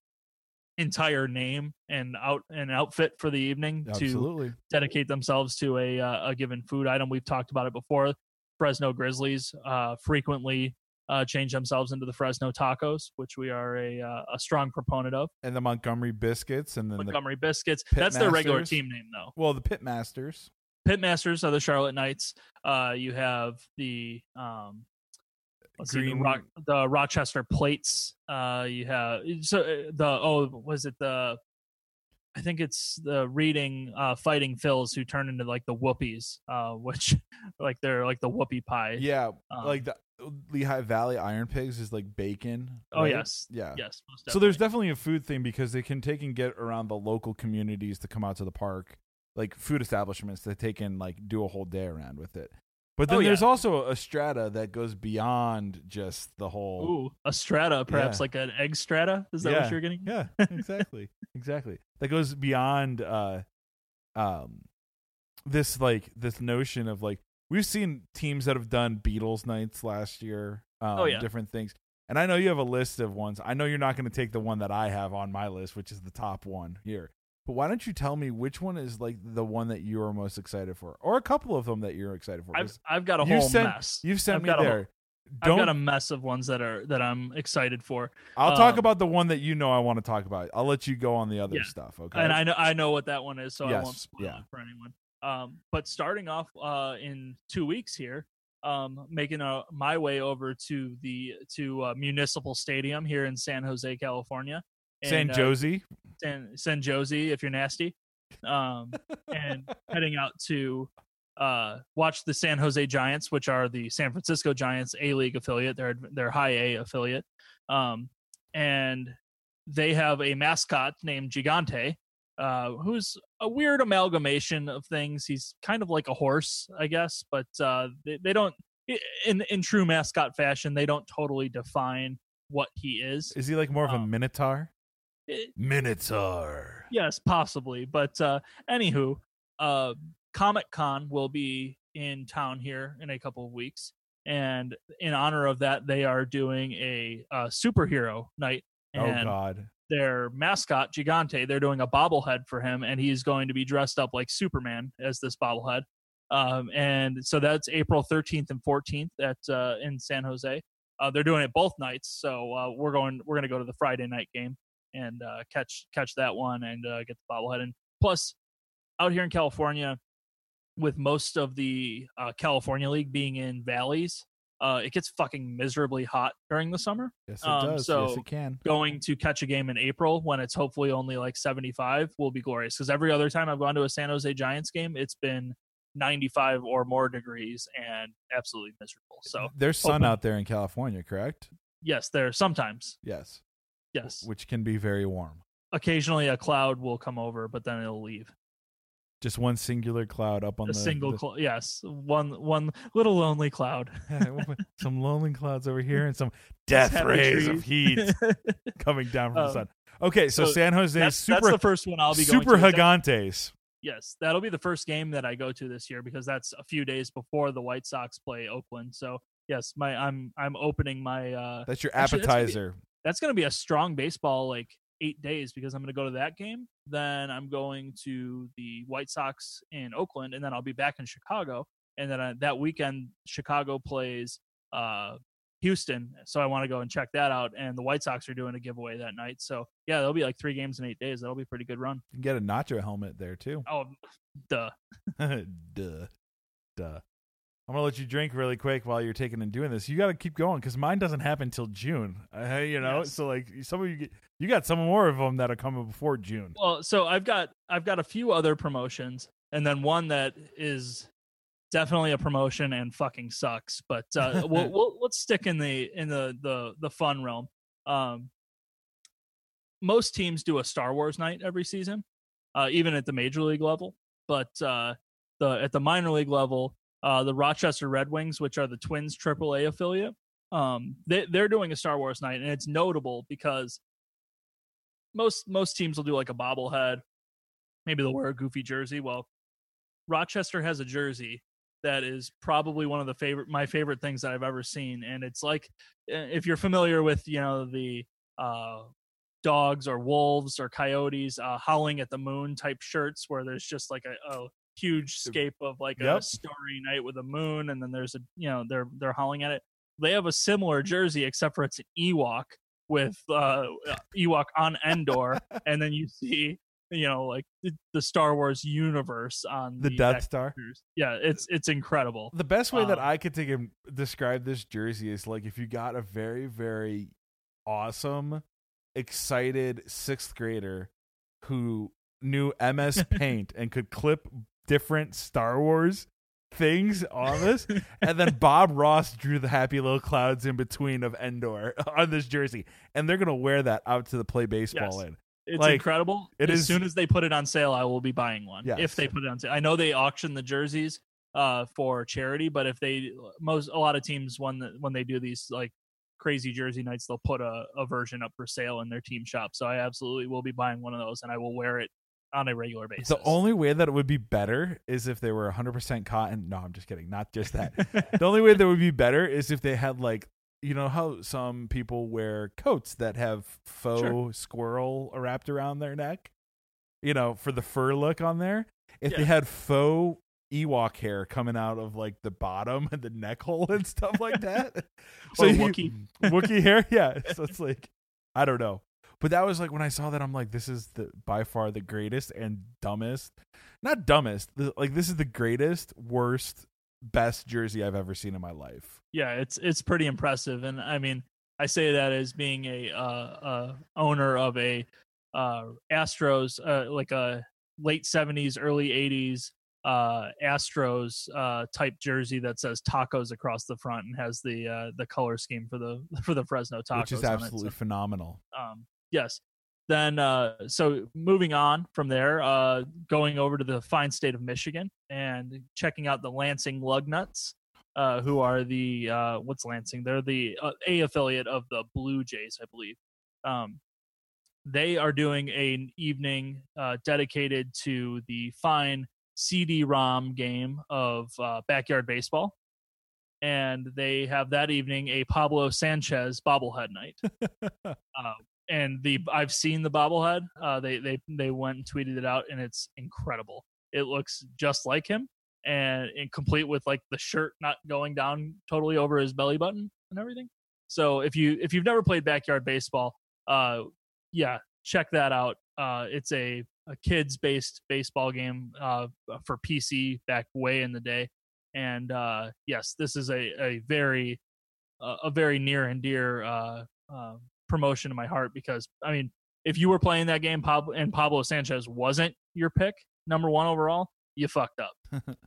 entire name and out an outfit for the evening to dedicate themselves to a uh, a given food item. We've talked about it before. Fresno Grizzlies uh, frequently uh, change themselves into the Fresno Tacos, which we are a uh, a strong proponent of. And the Montgomery Biscuits and then the Montgomery Biscuits. Pit That's their regular team name, though. well, the Pit Masters. Pitmasters are the Charlotte Knights. Uh, you have the um, let's see, the, Green- Rock, the Rochester Plates. Uh, you have so uh, the oh was it the I think it's the reading uh, fighting Phils who turn into like the Whoopies, uh, which <laughs> like they're like the Whoopie pie. Yeah, Um, like the Lehigh Valley Iron Pigs is like bacon. Oh, yes. Yeah. Yes. So there's definitely. a food thing because they can take and get around the local communities to come out to the park, like food establishments that they can like do a whole day around with it. But then Oh, yeah. there's also a strata that goes beyond just the whole. Ooh, a strata, perhaps Yeah. like an egg strata. Is that Yeah. what you're getting? Yeah, <laughs> exactly, exactly. That goes beyond uh, um, this like this notion of like we've seen teams that have done Beatles nights last year. Um, Oh, yeah. different things. And I know you have a list of ones. I know you're not going to take the one that I have on my list, which is the top one here. But why don't you tell me which one is like the one that you are most excited for, or a couple of them that you're excited for? I've I've got a whole sent- mess. You've sent I've me a whole- there. I've got a mess of ones that are that I'm excited for. I'll talk um, about the one that you know I want to talk about. I'll let you go on the other Yeah. stuff. Okay. and I know I know what that one is, so I won't spoil yeah. it for anyone. Um, but starting off uh, in two weeks here, um, making a, my way over to the to uh, Municipal Stadium here in San Jose, California. San And, uh, Josie. San, San Josie, if you're nasty, um, and <laughs> heading out to uh, watch the San Jose Giants, which are the San Francisco Giants A League affiliate. They're they're High A affiliate, um, and they have a mascot named Gigante, uh, who's a weird amalgamation of things. He's kind of like a horse, I guess, but uh, they, they don't. In in true mascot fashion, they don't totally define what he is. Is he like more of a um, minotaur? It- Minotaur. yes, possibly. But uh, anywho, uh, Comic Con will be in town here in a couple of weeks, and in honor of that, they are doing a uh, superhero night. Oh God. their mascot Gigante, they're doing a bobblehead for him, and he's going to be dressed up like Superman as this bobblehead. Um, and so that's April 13th and 14th at uh, in San Jose. Uh, they're doing it both nights, so uh, we're going we're going to go to the Friday night game and uh, catch catch that one and uh, get the bobblehead. And plus, out here in California, with most of the uh, California League being in valleys, uh, it gets fucking miserably hot during the summer Yes, it um, does. yes, it can. going to catch a game in April when it's hopefully only like 75 will be glorious. Because every other time I've gone to a San Jose Giants game, it's been 95 or more degrees and absolutely miserable. So There's sun out there in California, correct? yes, there sometimes Yes. Yes, Which can be very warm. occasionally a cloud will come over, but then it'll leave. Just one singular cloud up on A the single the- cloud, yes, one one little lonely cloud. <laughs> some lonely clouds over here and some <laughs> death rays of heat <laughs> coming down from the Um, sun. Okay, so, so San Jose that's, super that's the first one I'll be going super to. Gigantes. Yes, that'll be the first game that I go to this year because that's a few days before the White Sox play Oakland. So yes, my I'm I'm opening my uh That's your Actually, that's appetizer. That's going to be a strong baseball like eight days because I'm going to go to that game. Then I'm going to the White Sox in Oakland, and then I'll be back in Chicago. And then uh, that weekend, Chicago plays uh, Houston, so I want to go and check that out. And the White Sox are doing a giveaway that night, so yeah, there'll be like three games in eight days. That'll be a pretty good run. You can get a nacho helmet there too. Oh, duh. <laughs> Duh. Duh. I'm gonna let you drink really quick while you're taking and doing this. You got to keep going because mine doesn't happen till June. Uh, you know, Yes. so like some of you, get, you got some more of them that are coming before June. Well, so I've got I've got a few other promotions, and then one that is definitely a promotion and fucking sucks. But uh, <laughs> we'll, we'll let's stick in the in the the the fun realm. Um, most teams do a Star Wars night every season, uh, even at the major league level. But uh, the at the minor league level, uh, the Rochester Red Wings, which are the Twins AAA affiliate, um, they they're doing a Star Wars night, and it's notable because most most teams will do like a bobblehead. Maybe they'll wear a goofy jersey. Well, Rochester has a jersey that is probably one of the favorite my favorite things that I've ever seen, and it's like eh, if you're familiar with you know the uh, dogs or wolves or coyotes uh, howling at the moon type shirts where there's just like a, a huge scape of like Yep. a starry night with a moon, and then there's a you know they're they're howling at it. They have a similar jersey except for it's an Ewok with uh, Ewok on Endor, <laughs> and then you see you know like the, the Star Wars universe on The the, Death Star. pictures. Yeah, it's it's incredible. The best way that Um, I could take and describe this jersey is like if you got a very, very awesome, excited sixth grader who knew MS <laughs> Paint and could clip different Star Wars things on this, <laughs> and then Bob Ross drew the happy little clouds in between of Endor <laughs> on this jersey, and they're gonna wear that out to the play baseball Yes. in. It's Like, incredible. it as is- soon as they put it on sale, I will be buying one. Yes. If they put it on sale, I know they auction the jerseys uh, for charity, but if they most a lot of teams when the, when they do these like crazy jersey nights, they'll put a, a version up for sale in their team shop. So I absolutely will be buying one of those, and I will wear it on a regular basis. The only way that it would be better is if they were 100% cotton. No, I'm just kidding. Not just that. <laughs> the only way that would be better is if they had like you know how some people wear coats that have faux Sure. squirrel wrapped around their neck you know for the fur look on there if they had faux ewok hair coming out of like the bottom and the neck hole and stuff like that <laughs> so Wookiee. Wookiee hair yeah so it's like i don't know but that was like when i saw that i'm like this is the by far the greatest and dumbest not dumbest like this is the greatest worst best jersey i've ever seen in my life. Yeah, it's it's pretty impressive, and I mean, I say that as being a uh, uh, owner of a uh, Astros, uh, like a late '70s, early '80s uh, Astros uh, type jersey that says tacos across the front and has the uh, the color scheme for the <laughs> for the Fresno tacos, which is absolutely So, phenomenal. Um, yes. Then, uh, so moving on from there, uh, going over to the fine state of Michigan and checking out the Lansing Lugnuts, uh, who are the uh, what's Lansing? They're the uh, A affiliate of the Blue Jays, I believe. Um, they are doing an evening uh, dedicated to the fine CD-ROM game of uh, backyard baseball, and they have that evening a Pablo Sanchez bobblehead night uh, <laughs> and the I've seen the bobblehead. Uh, they they they went and tweeted it out, and it's incredible. It looks just like him, and, and complete with like the shirt not going down totally over his belly button and everything. So if you if you've never played backyard baseball, uh, yeah, check that out. Uh, it's a a kids based baseball game uh, for PC back way in the day, and uh, yes, this is a a very uh, a very near and dear uh, uh, promotion to my heart because I mean, if you were playing that game Pablo, and Pablo Sanchez wasn't your pick, number one overall, you fucked up. <laughs>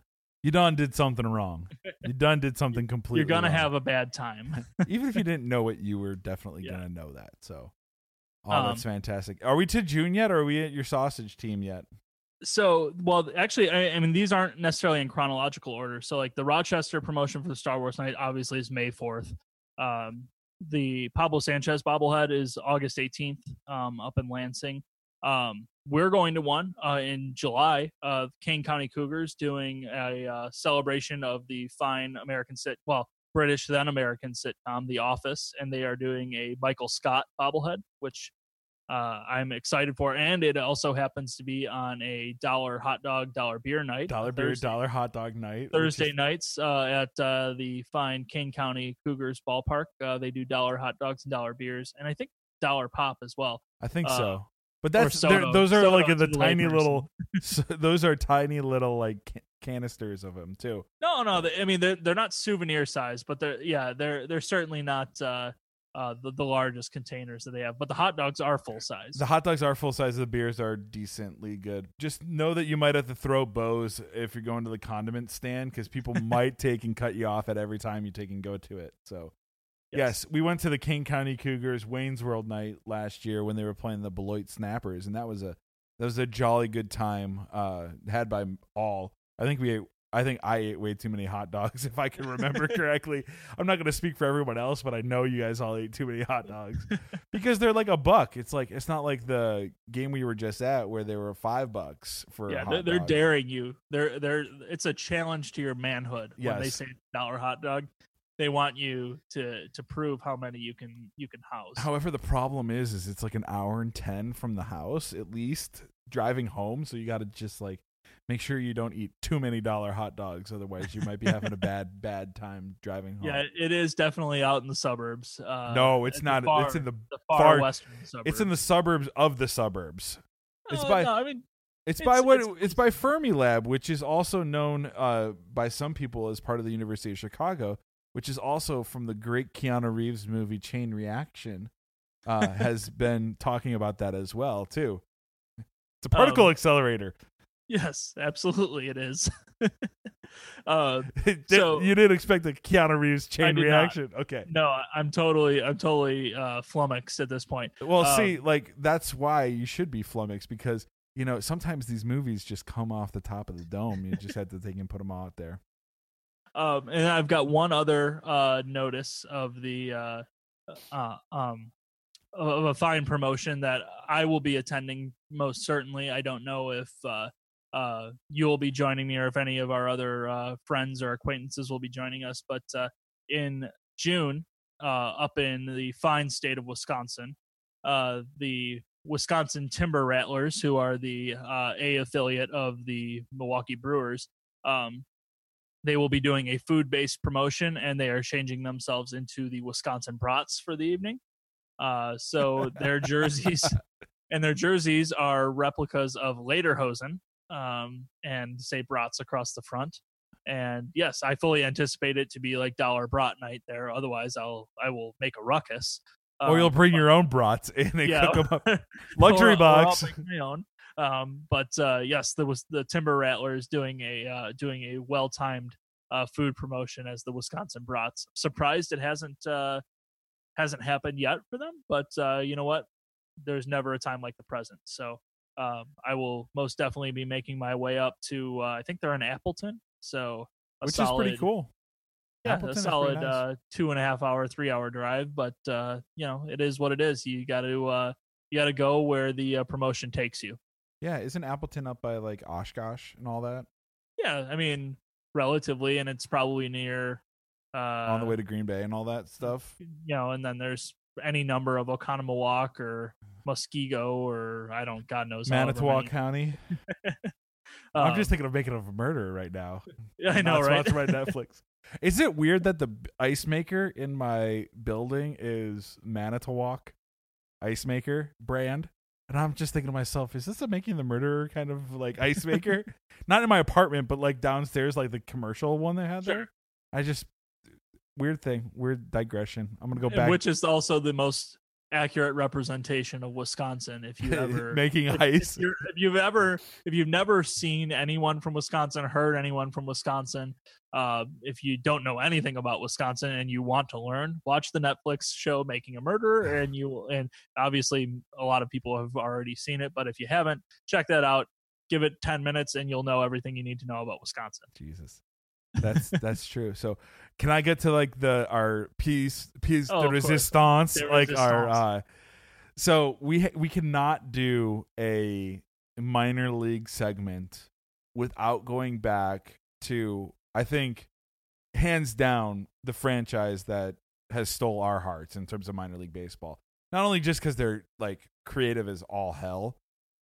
you done did something wrong you done did something <laughs> completely You're gonna wrong. have a bad time. <laughs> even if you didn't know it you were definitely Yeah. gonna know that so oh that's Um, fantastic are we to june yet or are we at your sausage team yet so, well, actually, I, I mean, these aren't necessarily in chronological order. So, like the Rochester promotion for the Star Wars night, obviously, is May fourth. Um, the Pablo Sanchez bobblehead is August 18th um, up in Lansing. Um, we're going to one uh, in July. of Kane County Cougars doing a uh, celebration of the fine American sit, well, British then American sitcom, The Office, and they are doing a Michael Scott bobblehead, which uh, I'm excited for. And it also happens to be on a dollar hot dog, dollar beer night. dollar beer Thursday- dollar hot dog night Thursday is- nights uh, at uh, the fine Kane County Cougars ballpark. Uh, they do dollar hot dogs and dollar beers, and I think dollar pop as well. i think uh, so but that's those are soda like the tiny little <laughs> so those are tiny little like ca- canisters of them too No, no, they, I mean they're they're not souvenir size, but they're yeah they're they're certainly not uh, the the largest containers that they have. But the hot dogs are full size. the hot dogs are full size the beers are decently good just know that you might have to throw bows if you're going to the condiment stand because people <laughs> might take and cut you off at every time you take and go to it so Yes. we went to the Kane County Cougars Wayne's World night last year when they were playing the Beloit Snappers, and that was a that was a jolly good time uh, had by all. I think we ate I think I ate way too many hot dogs, <laughs> if I can remember <laughs> correctly. I'm not going to speak for everyone else, but I know you guys all ate too many hot dogs because they're like a buck. It's like it's not like the game we were just at where they were five bucks for. yeah, a hot they're, they're daring you. They're they're it's a challenge to your manhood when they say dollar hot dog. They want you to to prove how many you can you can house. However, the problem is, is it's like an hour and ten from the house at least driving home. So you got to just like make sure you don't eat too many dollar hot dogs, otherwise you might be having a <laughs> bad bad time driving home. yeah, it is definitely out in the suburbs. Uh, no, it's not. Far, it's in the the far, far- western suburbs. it's in the suburbs of the suburbs. it's Oh, by- no, I mean, It's, It's- by what it's- it's, by Fermilab, which is also known uh, by some people as part of the University of Chicago, which is also from the great Keanu Reeves movie Chain Reaction, uh, has <laughs> been talking about that as well too. It's a particle Um, accelerator. Yes, absolutely, it is. <laughs> <laughs> uh, so- you didn't expect a Keanu Reeves chain did not. reaction, okay? no, I'm totally, I'm totally uh, flummoxed at this point. Well, Um, see, like that's why you should be flummoxed because you know sometimes these movies just come off the top of the dome. You just have to take and put them out there. Um, and I've got one other uh, notice of the uh, uh, um, of a fine promotion that I will be attending most certainly. I don't know if uh, uh, you'll be joining me or if any of our other uh, friends or acquaintances will be joining us. But uh, in June, uh, up in the fine state of Wisconsin, uh, the Wisconsin Timber Rattlers, who are the uh, A affiliate of the Milwaukee Brewers, um, they will be doing a food based promotion and they are changing themselves into the Wisconsin Brats for the evening. Uh, so their jerseys <laughs> and their jerseys are replicas of Lederhosen um, and say Brats across the front. And yes, I fully anticipate it to be like dollar brat night there. Otherwise, I'll I will make a ruckus. or you'll Um, bring your own brats in <laughs> and yeah. cook them up. <laughs> <laughs> Luxury or- or box. Make my own. Um, but uh, yes, there was the Timber Rattlers doing a uh, doing a well timed uh, food promotion as the Wisconsin Brats. Surprised it hasn't uh, hasn't happened yet for them, but uh, you know what? There's never a time like the present. So um, I will most definitely be making my way up to. Uh, I think they're in Appleton, so which solid, is pretty cool. yeah, Appleton a solid nice. uh, two and a half hour, three hour drive. But uh, you know, it is what it is. You got to uh, you got to go where the uh, promotion takes you. Yeah, isn't Appleton up by like Oshkosh and all that Yeah, I mean, relatively, and it's probably near uh, on the way to Green Bay and all that stuff? you know, and then there's any number of Oconomowoc or Muskego or I don't, God knows, Manitowoc. County. <laughs> I'm Um, just thinking of making of a murder right now. <laughs> I know, right? sponsored by <laughs> Netflix. Is it weird that the ice maker in my building is Manitowoc ice maker brand? And I'm just thinking to myself, is this a making the murderer kind of like ice maker? Not in my apartment, but like downstairs, like the commercial one they had Sure. there. I just weird thing, weird digression. I'm gonna go back Which is also the most accurate representation of Wisconsin. If you <laughs> ever making if, ice. If, if you've ever if you've never seen anyone from wisconsin heard anyone from wisconsin uh, if you don't know anything about wisconsin and you want to learn watch the netflix show making a murderer <laughs> and you and obviously a lot of people have already seen it but if you haven't check that out give it 10 minutes and you'll know everything you need to know about wisconsin Jesus. That's <laughs> that's true. So can I get to like the our piece piece Oh, course. resistance De like our uh so we ha- we cannot do a minor league segment without going back to I think hands down the franchise that has stole our hearts in terms of minor league baseball. Not only just cuz they're like creative as all hell,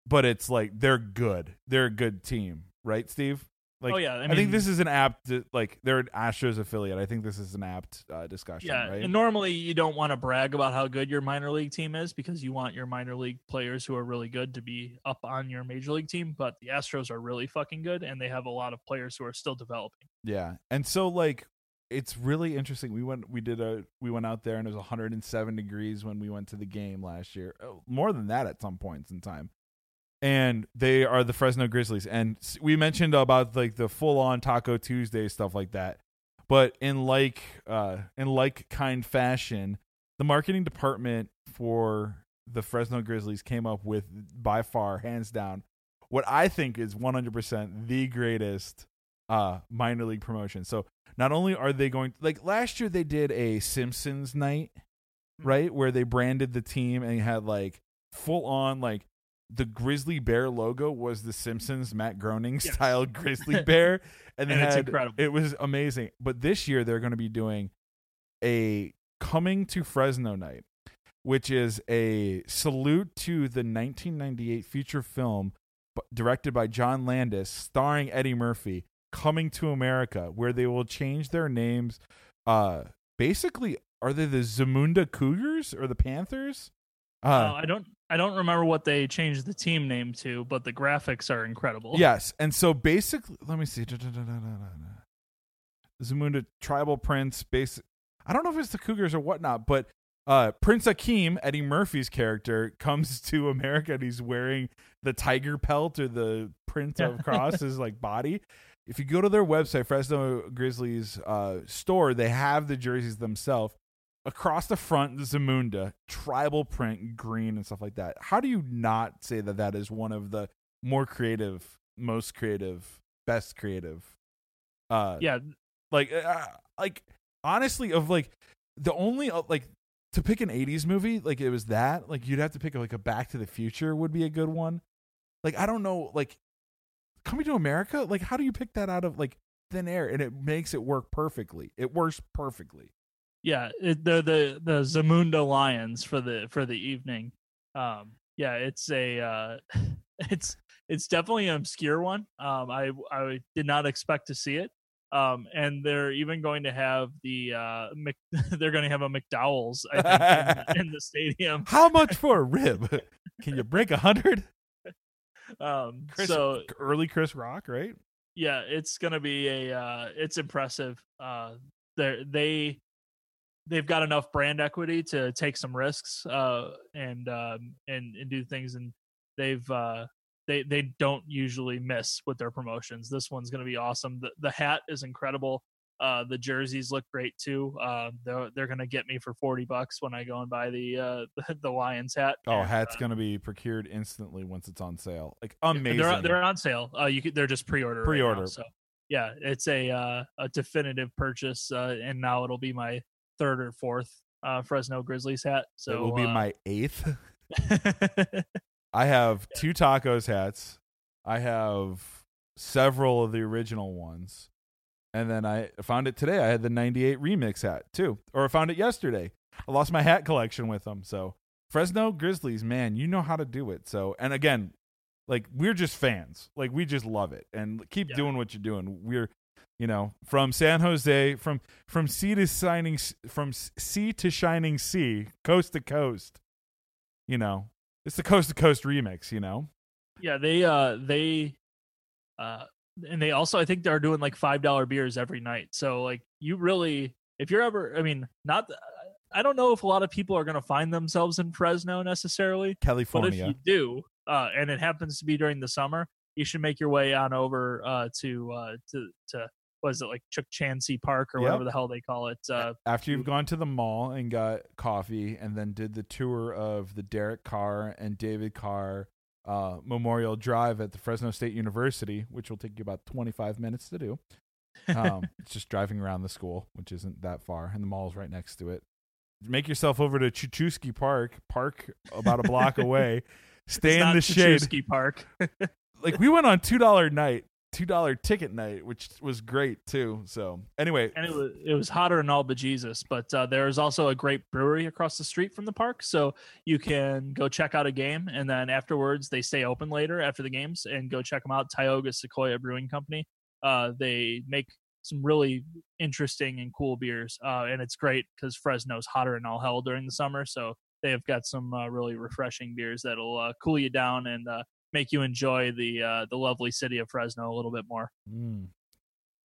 but it's like they're good. They're a good team, right, Steve? Like, oh yeah i, I, think this is an apt, like they're an Astros affiliate. I think this is an apt uh, discussion, yeah right? and normally you don't want to brag about how good your minor league team is because you want your minor league players who are really good to be up on your major league team but the astros are really fucking good and they have a lot of players who are still developing yeah, and so like it's really interesting. We went, we did a, we went out there and it was 107 degrees when we went to the game last year. Oh, More than that at some points in time. And they are the Fresno Grizzlies, and we mentioned about like the full on Taco Tuesday stuff like that. But in like, uh, in like kind fashion, the marketing department for the Fresno Grizzlies came up with by far, hands down, what I think is 100% the greatest uh minor league promotion. So not only are they going like last year they did a Simpsons night, Hmm. right, where they branded the team and had like full on like the grizzly bear logo was the Simpsons Matt Groening Yes. style grizzly <laughs> bear, and, And it's had incredible. it was amazing. But this year they're going to be doing a coming to Fresno night, which is a salute to the 1998 feature film directed by John Landis, starring Eddie Murphy, Coming to America, where they will change their names. Uh, basically, are they the Zamunda Cougars or the Panthers? Uh, Uh, I don't I don't remember what they changed the team name to, but the graphics are incredible. Yes, and so basically, let me see. Zamunda Tribal Prince. Basic. I don't know if it's the Cougars or whatnot, but uh, Prince Akeem, Eddie Murphy's character, <laughs> comes to America and he's wearing the tiger pelt or the print of across his like body. If you go to their website, Fresno Grizzlies uh, store, they have the jerseys themselves. Across the front, Zamunda tribal print, green and stuff like that. How do you not say that that is one of the more creative, most creative, best creative? Uh, Yeah, like uh, like honestly of like the only uh, like to pick an 80s movie like it was that like you'd have to pick like a back to the future would be a good one like i don't know like coming to america like how do you pick that out of like thin air and it makes it work perfectly it works perfectly yeah. It, they're the the Zamunda Lions for the for the evening. Um, yeah, it's a uh, <laughs> it's it's definitely an obscure one. Um, I I did not expect to see it. Um, and they're even going to have the uh, Mc, <laughs> they're going to have a McDowell's I think in, <laughs> in the stadium. how much for a rib can you break a hundred Um, Chris, so early chris rock right yeah, it's gonna be a uh, it's impressive. Uh, they they they've got enough brand equity to take some risks uh, and um, and and do things, and they've uh, they they don't usually miss with their promotions. This one's gonna be awesome. The the hat is incredible. Uh, the jerseys look great too. Uh, they're they're gonna get me for forty bucks when I go and buy the uh, the, <laughs> the Lions hat. oh And, hat's uh, gonna be procured instantly once it's on sale like amazing They're they're on sale. Uh, you could, they're just pre-order. right now, Pre-order. so yeah, it's a uh, a definitive purchase, uh, and now it'll be my third or fourth uh, Fresno Grizzlies hat. So it will be uh, my eighth <laughs> I have two tacos hats. I have several of the original ones. And then I found it today. I had the 98 remix hat too. Or I found it yesterday. I lost my hat collection with them. So Fresno Grizzlies, man, you know how to do it. So, and again, like we're just fans. Like we just love it and keep Yeah. doing what you're doing. We're, you know, from San Jose, from from sea to shining, from sea to shining sea, coast to coast. You know, it's the coast to coast remix. You know, yeah, they uh they uh and they also I think they're doing like five dollar beers every night. So like you really if you're ever I mean not I don't know if a lot of people are going to find themselves in Fresno necessarily. But if you do, uh, and it happens to be during the summer, you should make your way on over uh, to uh, to to was it like Chukchansi Park or Yep. whatever the hell they call it. Uh, After you've gone to the mall and got coffee, and then did the tour of the Derek Carr and David Carr uh, Memorial Drive at the Fresno State University, which will take you about 25 minutes to do. Um, <laughs> it's just driving around the school, which isn't that far, and the mall's right next to it. Make yourself over to Chuchuski Park, park about a block <laughs> away. Stay it's in the shade. Chachusky Park. <laughs> Like we went on two dollar night, two dollar ticket night, which was great too. So anyway, and it was it was hotter than all bejesus. But uh, there is also a great brewery across the street from the park, so you can go check out a game, and then afterwards they stay open later after the games, and go check them out. Tioga Sequoia Brewing Company. Uh, they make some really interesting and cool beers, uh, and it's great because Fresno's hotter than all hell during the summer, so they have got some uh, really refreshing beers that'll uh, cool you down and uh, make you enjoy the uh, the lovely city of Fresno a little bit more. mm,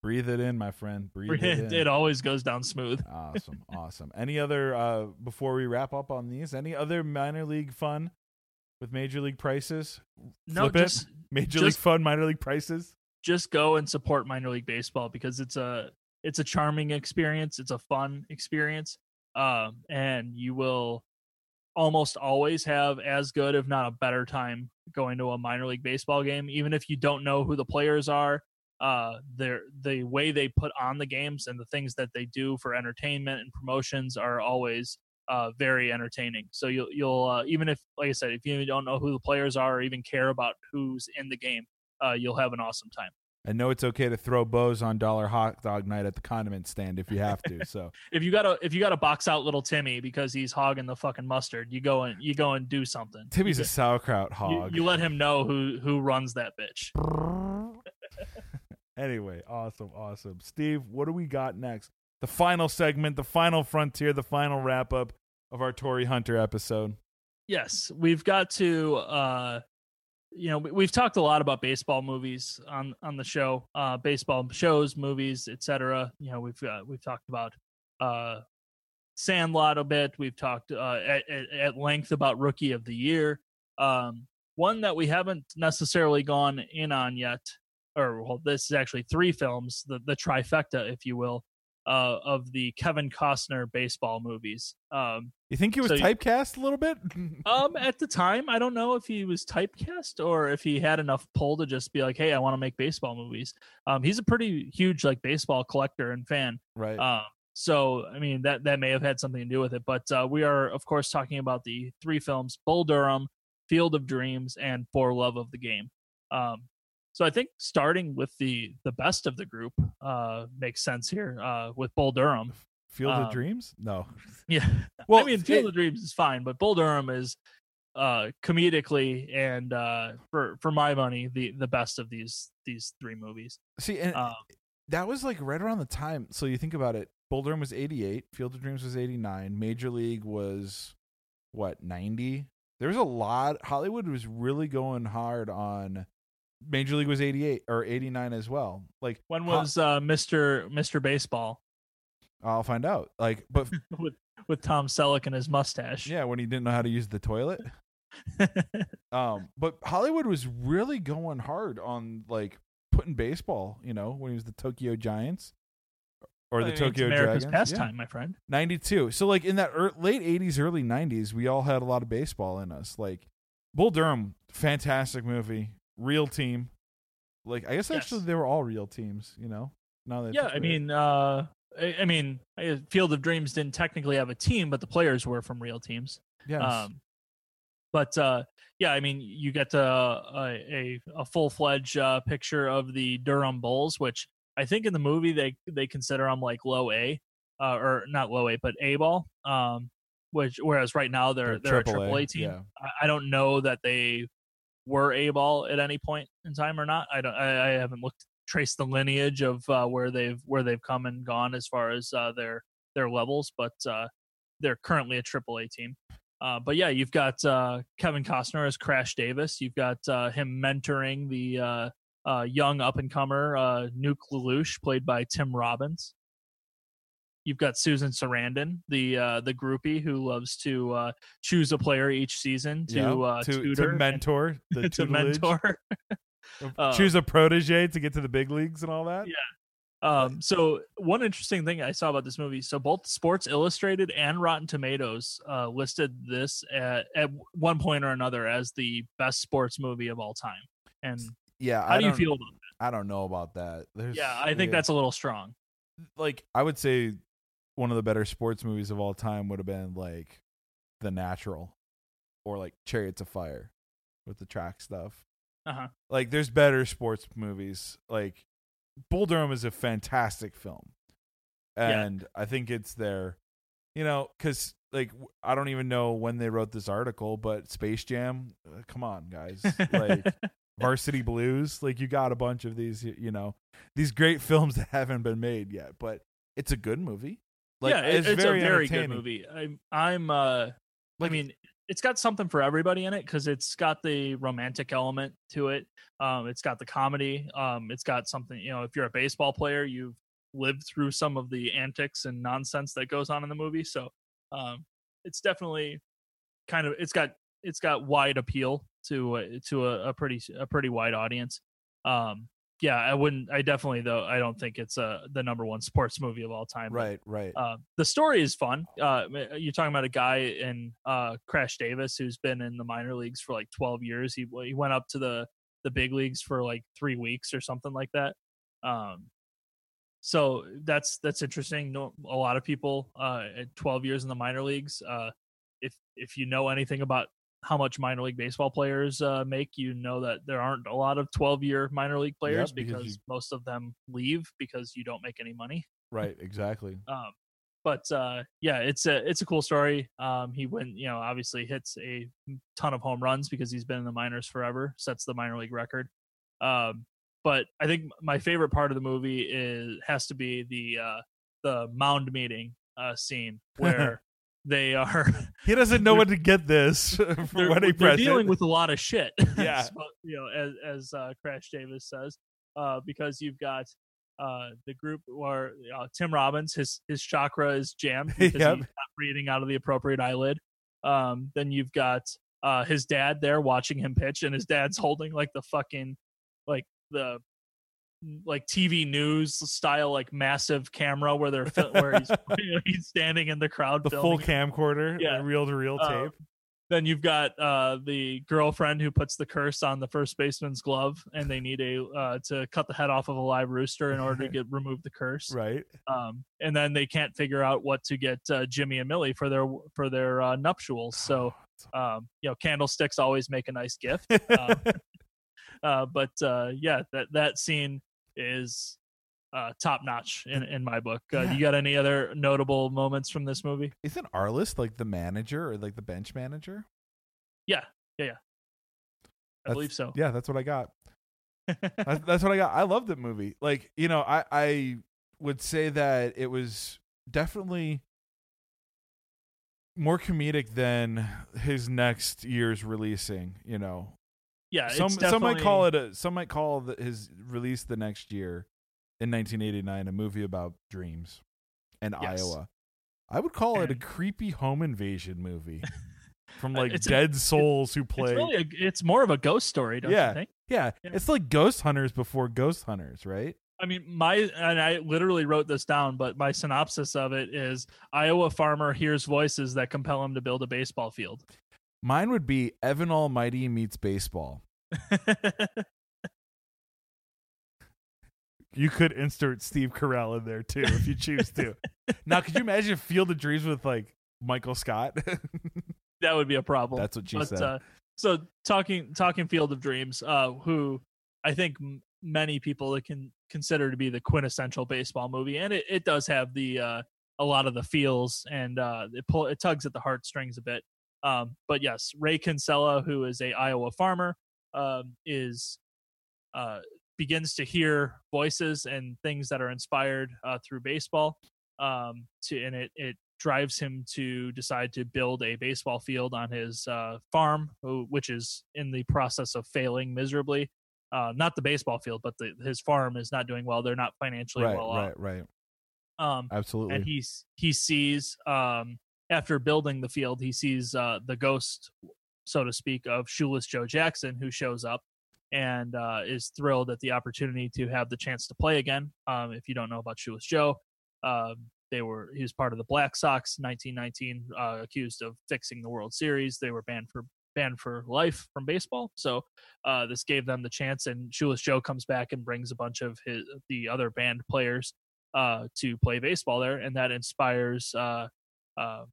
breathe it in, my friend. Breathe it <laughs> in. it always goes down smooth. awesome, awesome. Any other uh before we wrap up on these? Any other minor league fun with major league prices? No, Flip it. just Major league just- fun, minor league prices. just go and support minor league baseball because it's a it's a charming experience. It's a fun experience, um, and you will almost always have as good, if not a better time, going to a minor league baseball game. Even if you don't know who the players are, uh, their the way they put on the games and the things that they do for entertainment and promotions are always uh, very entertaining. So you'll you'll uh, even if like I said, if you don't know who the players are or even care about who's in the game, uh, you'll have an awesome time. I know it's okay to throw bows on Dollar Hot Dog Night at the condiment stand if you have to. <laughs> So if you gotta if you gotta box out little Timmy because he's hogging the fucking mustard, you go and you go and do something. Timmy's you, a sauerkraut hog. you let him know who who runs that bitch. <laughs> anyway, awesome, awesome. Steve, what do we got next? The final segment, the final frontier, the final wrap up of our Torii Hunter episode. Yes, we've got to uh you know, we- we've talked a lot about baseball movies on on the show, uh baseball shows, movies, etc. You know, we've uh, we've talked about uh Sandlot a bit. We've talked uh, at, at, at length about Rookie of the Year. Um, one that we haven't necessarily gone in on yet, or well, this is actually three films, the the trifecta, if you will, uh, of the Kevin Costner baseball movies. Um, You think he was So you- typecast a little bit? <laughs> um, at the time, I don't know if he was typecast or if he had enough pull to just be like, "Hey, I want to make baseball movies." Um, he's a pretty huge like baseball collector and fan. right. Um, so I mean that that may have had something to do with it. But uh, we are, of course, talking about the three films: Bull Durham, Field of Dreams, and For Love of the Game. Um, so I think starting with the the best of the group uh, makes sense here uh, with Bull Durham. Field of um, Dreams? No. <laughs> Yeah, Well, I mean, Field it- of Dreams is fine, but Bull Durham is uh comedically and uh for for my money the the best of these these three movies see, and um that was like right around the time. So you think about it. Bull Durham was 88. Field of Dreams was 89. Major League was what 90. There was a lot. Hollywood was really going hard on. Major League was 88 or 89 as well. Like when was uh mr mr baseball I'll find out. Like, but <laughs> with with tom selleck and his mustache yeah, when he didn't know how to use the toilet. <laughs> Um, but Hollywood was really going hard on like putting baseball. You know, when he was the Tokyo Giants or I the mean, it's Tokyo america's Dragons. Yeah. pastime my friend 92. So like in that ear late 80s, early 90s, we all had a lot of baseball in us. Like Bull Durham, fantastic movie, real team. Like I guess Yes. actually they were all real teams. You know, now that yeah i mean uh I, I mean I- field of dreams didn't technically have a team but the players were from real teams yes. Um, but uh, yeah, I mean, you get uh, a a, full fledged uh, picture of the Durham Bulls, which I think in the movie they they consider them like low A, uh, or not low A, but A ball. Um, which whereas right now they're they're, a triple A team. Yeah. I, I don't know that they were A ball at any point in time or not. I don't. I, I haven't looked traced the lineage of uh, where they've where they've come and gone as far as uh, their their levels, but uh, they're currently a triple A team. Uh, but yeah, you've got uh, Kevin Costner as Crash Davis. You've got uh, him mentoring the uh, uh, young up and comer uh, Nuke LaLoosh, played by Tim Robbins. You've got Susan Sarandon, the uh, the groupie who loves to uh, choose a player each season to Yeah, uh, to, tutor, to mentor, <laughs> the to mentor. <laughs> Uh, choose a protege to get to the big leagues and all that. Yeah. Um, so one interesting thing I saw about this movie, so both Sports Illustrated and Rotten Tomatoes uh, listed this at, at one point or another as the best sports movie of all time. And Yeah, how I do you feel about that? I don't know about that. There's, Yeah, I think that's a little strong. like I would say one of the better sports movies of all time would have been like The Natural or like Chariots of Fire with the track stuff. Uh-huh. Like there's better sports movies. Like Bull Durham is a fantastic film. Yeah. And I think it's there, you know, cuz like I don't even know when they wrote this article, but Space Jam, uh, come on guys. Like <laughs> Varsity Blues. Like you got a bunch of these, you know, these great <laughs> films that haven't been made yet, but it's a good movie. Like yeah, it's, it's, very a very good movie. I'm, I'm, uh, I mean, it's got something for everybody in it because it's got the romantic element to it. Um, it's got the comedy. Um, it's got something. You know, if you're a baseball player, you've lived through some of the antics and nonsense that goes on in the movie. So, um, it's definitely kind of it's got it's got wide appeal to uh, to a, a pretty a pretty wide audience. Um, yeah, I wouldn't. I definitely though. I don't think it's uh, the number one sports movie of all time. but Right, right. uh, the story is fun. Uh, you're talking about a guy in uh, Crash Davis who's been in the minor leagues for like 12 years. He he went up to the the big leagues for like three weeks or something like that. Um, so that's that's interesting. No, a lot of people uh, at 12 years in the minor leagues. Uh, if if you know anything about how much minor league baseball players uh, make, you know that there aren't a lot of 12 year minor league players Yep, because because, you- most of them leave because you don't make any money. Right, exactly. <laughs> Um, but uh, yeah, it's a it's a cool story. Um, he went, you know, obviously hits a ton of home runs because he's been in the minors forever, sets the minor league record. Um, but I think my favorite part of the movie is has to be the uh, the mound meeting uh, scene <laughs> where they are <laughs> He doesn't know when to get this <laughs> for when he they're dealing with a lot of shit. <laughs> Yeah. So, you know, as as uh, Crash Davis says, uh, because you've got uh, the group where uh, Tim Robbins, his his chakra is jammed because Yep. he's not breathing out of the appropriate eyelid. Um, then you've got uh, his dad there watching him pitch, and his dad's holding like the fucking like the like TV news style like massive camera where they're where he's <laughs> he's standing in the crowd the full camcorder, Yeah. reel to reel Uh, tape. then you've got uh, the girlfriend who puts the curse on the first baseman's glove, and they need a uh, to cut the head off of a live rooster in order to <laughs> get remove the curse. Right. Um, and then they can't figure out what to get uh, Jimmy and Millie for their for their uh, nuptials. <sighs> So um, you know, candlesticks always make a nice gift. Uh, <laughs> uh, but uh, yeah, that that scene is uh, top notch in in my book. Uh, Yeah. You got any other notable moments from this movie? Isn't Arliss like the manager or like the bench manager? Yeah, yeah, yeah. I That's- believe so. Yeah, that's what I got. <laughs> that's, that's what I got. I love that movie. Like, you know, I I would say that it was definitely more comedic than his next year's releasing, you know. Yeah, some it's some might call it a some might call the, his release the next year in 1989 a movie about dreams and Yes. Iowa. I would call it a creepy home invasion movie <laughs> from like it's a- dead souls who It's play. really a, it's more of a ghost story, don't Yeah. you think? yeah, Yeah. it's like Ghost Hunters before Ghost Hunters, right? I mean, my and I literally wrote this down, but my synopsis of it is Iowa farmer hears voices that compel him to build a baseball field. Mine would be Evan Almighty meets baseball. <laughs> You could insert Steve Carell in there too if you choose to. <laughs> now, could you imagine Field of Dreams with like Michael Scott? <laughs> that would be a problem. That's what she but said. uh, so talking talking Field of Dreams, uh, who I think m- many people can consider to be the quintessential baseball movie, and it, it does have the uh, a lot of the feels and uh, it pull it tugs at the heartstrings a bit. Um, but yes, Ray Kinsella, who is a Iowa farmer, um, is uh, begins to hear voices and things that are inspired uh, through baseball. Um, to and it it drives him to decide to build a baseball field on his uh, farm, which is in the process of failing miserably. Uh, not the baseball field, but the, his farm is not doing well. They're not financially right, well right, right. off. Um, Absolutely. and he's he sees um, after building the field, he sees uh, the ghost, so to speak, of shoeless Joe Jackson, who shows up and uh, is thrilled at the opportunity to have the chance to play again. Um, if you don't know about shoeless Joe, um, they were he was part of the Black Sox, 1919, uh, accused of fixing the World Series. They were banned for banned for life from baseball. So uh, this gave them the chance, and shoeless Joe comes back and brings a bunch of his the other band players uh, to play baseball there, and that inspires uh, uh,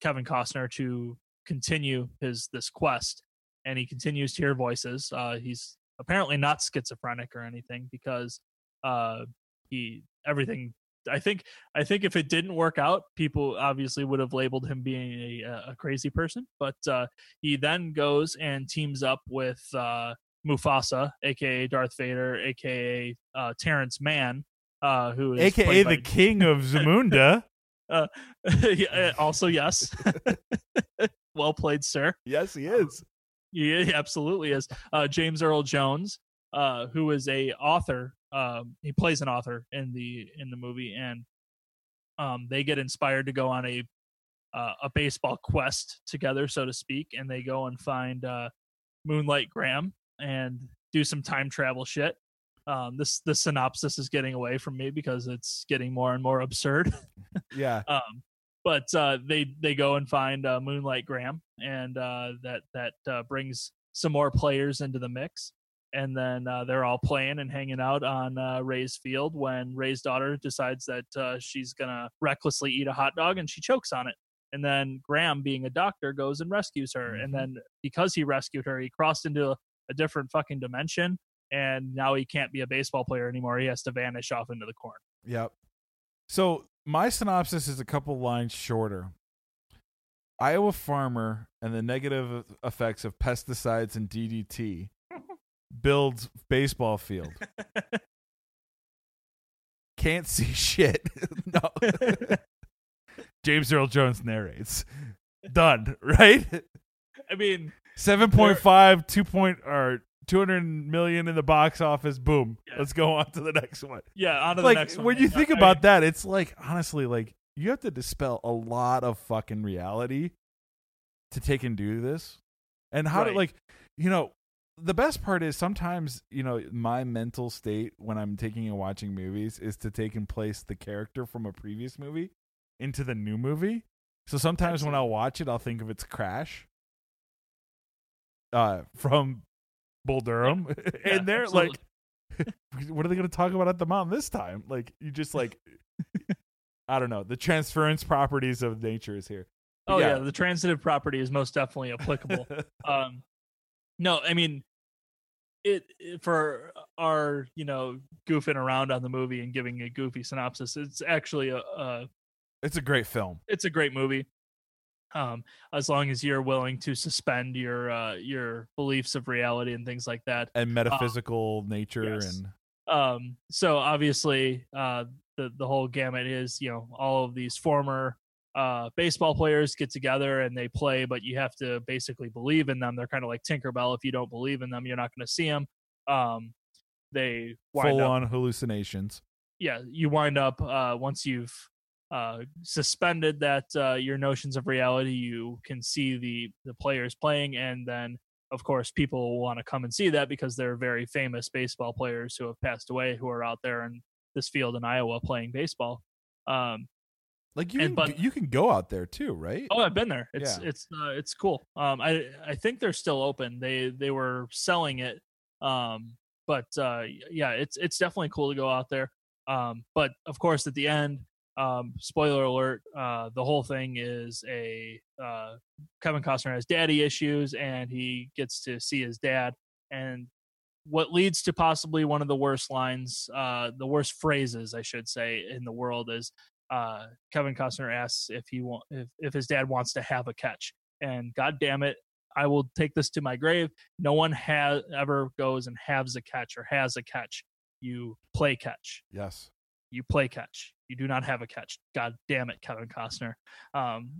Kevin Costner to continue his this quest, and he continues to hear voices. Uh, he's apparently not schizophrenic or anything because uh, he everything. I think I think if it didn't work out, people obviously would have labeled him being a, a crazy person. But uh, he then goes and teams up with uh, Mufasa, aka Darth Vader, aka uh, Terrence Mann, uh, who is AKA the by- king of <laughs> Zamunda. <laughs> Yeah, also yes. <laughs> well played, sir. yes, he is. Yeah, he absolutely is. Uh, James Earl Jones, uh, who is a author. Um, he plays an author in the in the movie, and um, they get inspired to go on a uh, a baseball quest together, so to speak, and they go and find uh, Moonlight Graham and do some time travel shit. Um, this the synopsis is getting away from me because it's getting more and more absurd. <laughs> Yeah. um, but uh, they they go and find uh, Moonlight Graham, and uh, that that uh, brings some more players into the mix. and then uh, they're all playing and hanging out on uh, Ray's field when Ray's daughter decides that uh, she's gonna recklessly eat a hot dog and she chokes on it. And then Graham, being a doctor, goes and rescues her. And Mhm. then because he rescued her, he crossed into a, a different fucking dimension. And now he can't be a baseball player anymore. He has to vanish off into the corn. Yep. So my synopsis is a couple lines shorter. Iowa farmer and the negative effects of pesticides and DDT <laughs> builds baseball field. Can't see <laughs> shit. <laughs> no. James Earl Jones narrates. Done, right? I mean, 7.5 2 point or 200 million in the box office. Boom. Yeah. Let's go on to the next one yeah, on to the like next one. when you I- think I about that, it's like honestly, like you have to dispel a lot of fucking reality to take and do this. And how to like, you know, the best part is sometimes you know my mental state when I'm taking and watching movies is to take and place the character from a previous movie into the new movie. So sometimes when I'll watch it, I'll think of it's Crash, uh, from Bull Durham, Yeah, <laughs> and they're absolutely. like, <laughs> what are they going to talk about at the mountain this time? Like you just like, I don't know. The transference properties of nature is here. oh yeah. yeah. the transitive property is most definitely applicable. <laughs> um no i mean it, it- for our you know goofing around on the movie and giving a goofy synopsis it's actually a, a it's a great film. it's a great movie um as long as you're willing to suspend your uh your beliefs of reality and things like that and metaphysical nature Uh, yes. and um so obviously uh the the whole gamut is you know all of these former uh baseball players get together and they play but you have to basically believe in them they're kind of like tinkerbell if you don't believe in them you're not going to see them um they wind full up on hallucinations. yeah you wind up uh once you've uh suspended that uh your notions of reality you can see the the players playing and then of course people want to come and see that because they're very famous baseball players who have passed away who are out there in this field in Iowa playing baseball. Um Like you, And can, but- you can go out there too, right? oh I've been there. It's Yeah. it's uh, it's cool. Um I I think they're still open. They they were selling it um but uh yeah it's it's definitely cool to go out there. Um but of course at the end um spoiler alert uh the whole thing is a uh kevin costner has daddy issues and he gets to see his dad. And what leads to possibly one of the worst lines uh the worst phrases i should say in the world is uh kevin costner asks if he want if, if his dad wants to have a catch. And god damn it i will take this to my grave. No one has ever goes and has a catch or has a catch. You play catch. Yes. you play catch. You do not have a catch. God damn it, Kevin Costner. Um,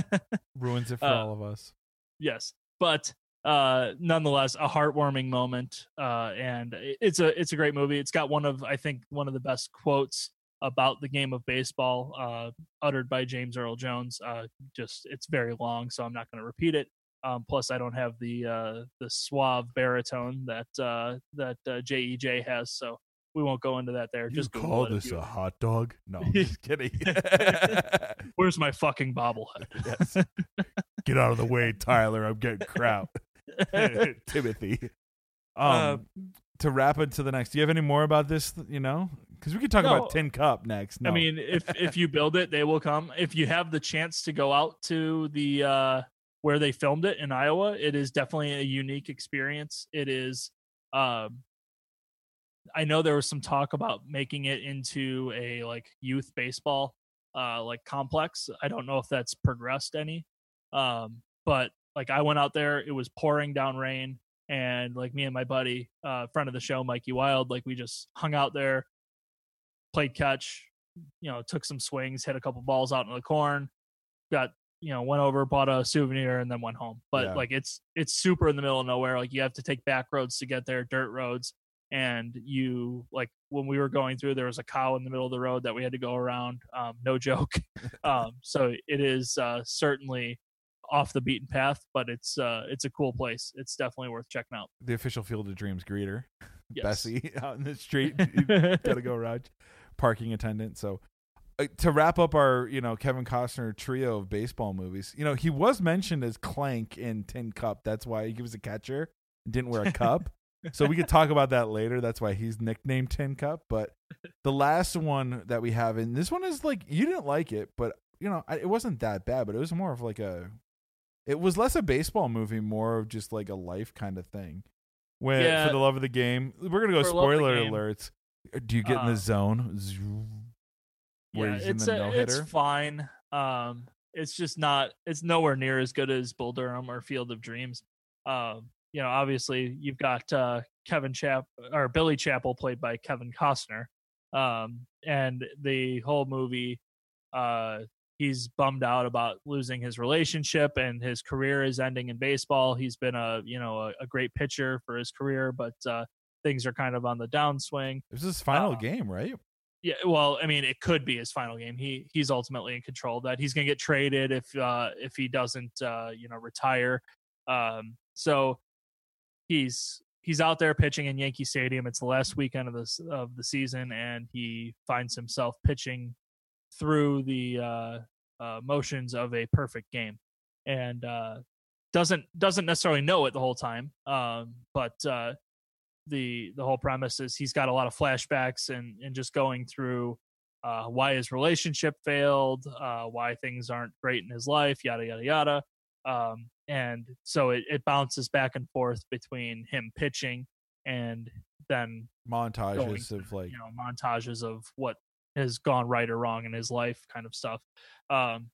<laughs> Ruins it for Uh, all of us. yes, but uh, nonetheless, a heartwarming moment, uh, and it's a it's a great movie. It's got one of I think one of the best quotes about the game of baseball uh, uttered by James Earl Jones. Uh, just it's very long, so I'm not going to repeat it. Um, plus, I don't have the uh, the suave baritone that uh, that uh, JEJ has, so we won't go into that there. You Just Google call this a hot dog? No, I'm just <laughs> kidding. <laughs> Where's my fucking bobblehead? <laughs> yes. Get out of the way, Tyler. I'm getting crap. Timothy. Um, Uh, to wrap into the next, do you have any more about this? You know, because we could talk No. about Tin Cup next. No. I mean, if if you build it, they will come. If you have the chance to go out to the uh where they filmed it in Iowa, it is definitely a unique experience. It is um I know there was some talk about making it into a like youth baseball uh like complex. I don't know if that's progressed any. Um but like I went out there, it was pouring down rain and like me and my buddy, uh friend of the show Mikey Wild, like we just hung out there, played catch, you know, took some swings, hit a couple balls out in the corn, got you know, went over, bought a souvenir, and then went home. But Yeah. like it's it's super in the middle of nowhere. Like you have to take back roads to get there, dirt roads, and you like when we were going through, there was a cow in the middle of the road that we had to go around. Um, no <laughs> joke. <laughs> um, so it is uh, certainly off the beaten path, but it's uh, it's a cool place. It's definitely worth checking out. the official Field of Dreams greeter, Yes. Bessie, <laughs> out in the street. Gotta go around parking attendant. So uh, to wrap up our, you know, Kevin Costner trio of baseball movies, you know, he was mentioned as Clank in Tin Cup. That's why he was a catcher, didn't wear a cup. So we could talk about that later. That's why he's nicknamed Tin Cup. But the last one that we have, and this one is like you didn't like it, but you know I, it wasn't that bad. But it was more of like a, it was less a baseball movie, more of just like a life kind of thing. When Yeah. for the love of the game, we're gonna go For the love of the spoiler alerts. Do you get in the Uh, zone? Where yeah, it's a, it's fine. Um, it's just not. It's nowhere near as good as Bull Durham or Field of Dreams. Um, you know, obviously you've got uh, Kevin Chap or Billy Chapel played by Kevin Costner, um, and the whole movie, uh, he's bummed out about losing his relationship and his career is ending in baseball. He's been a you know a, a great pitcher for his career, but uh, things are kind of on the downswing. This is his final uh, game, right? Yeah, well, I mean, it could be his final game. He he's ultimately in control of that. He's going to get traded if uh if he doesn't uh you know retire. Um so he's he's out there pitching in Yankee Stadium. It's the last weekend of this of the season and he finds himself pitching through the uh, uh motions of a perfect game. And uh doesn't doesn't necessarily know it the whole time. Um but uh the the whole premise is he's got a lot of flashbacks and and just going through uh, why his relationship failed, uh, why things aren't great in his life, yada yada yada. Um, and so it, it bounces back and forth between him pitching and then Montages going of like you know montages of what has gone right or wrong in his life, kind of stuff. Um,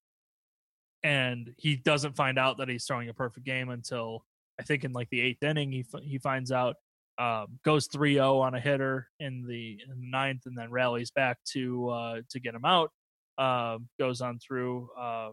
and he doesn't find out that he's throwing a perfect game until I think in like the eighth inning he f- he finds out. Um, goes 3-0 on a hitter in the, in the ninth, and then rallies back to uh, to get him out. Um, goes on through, uh,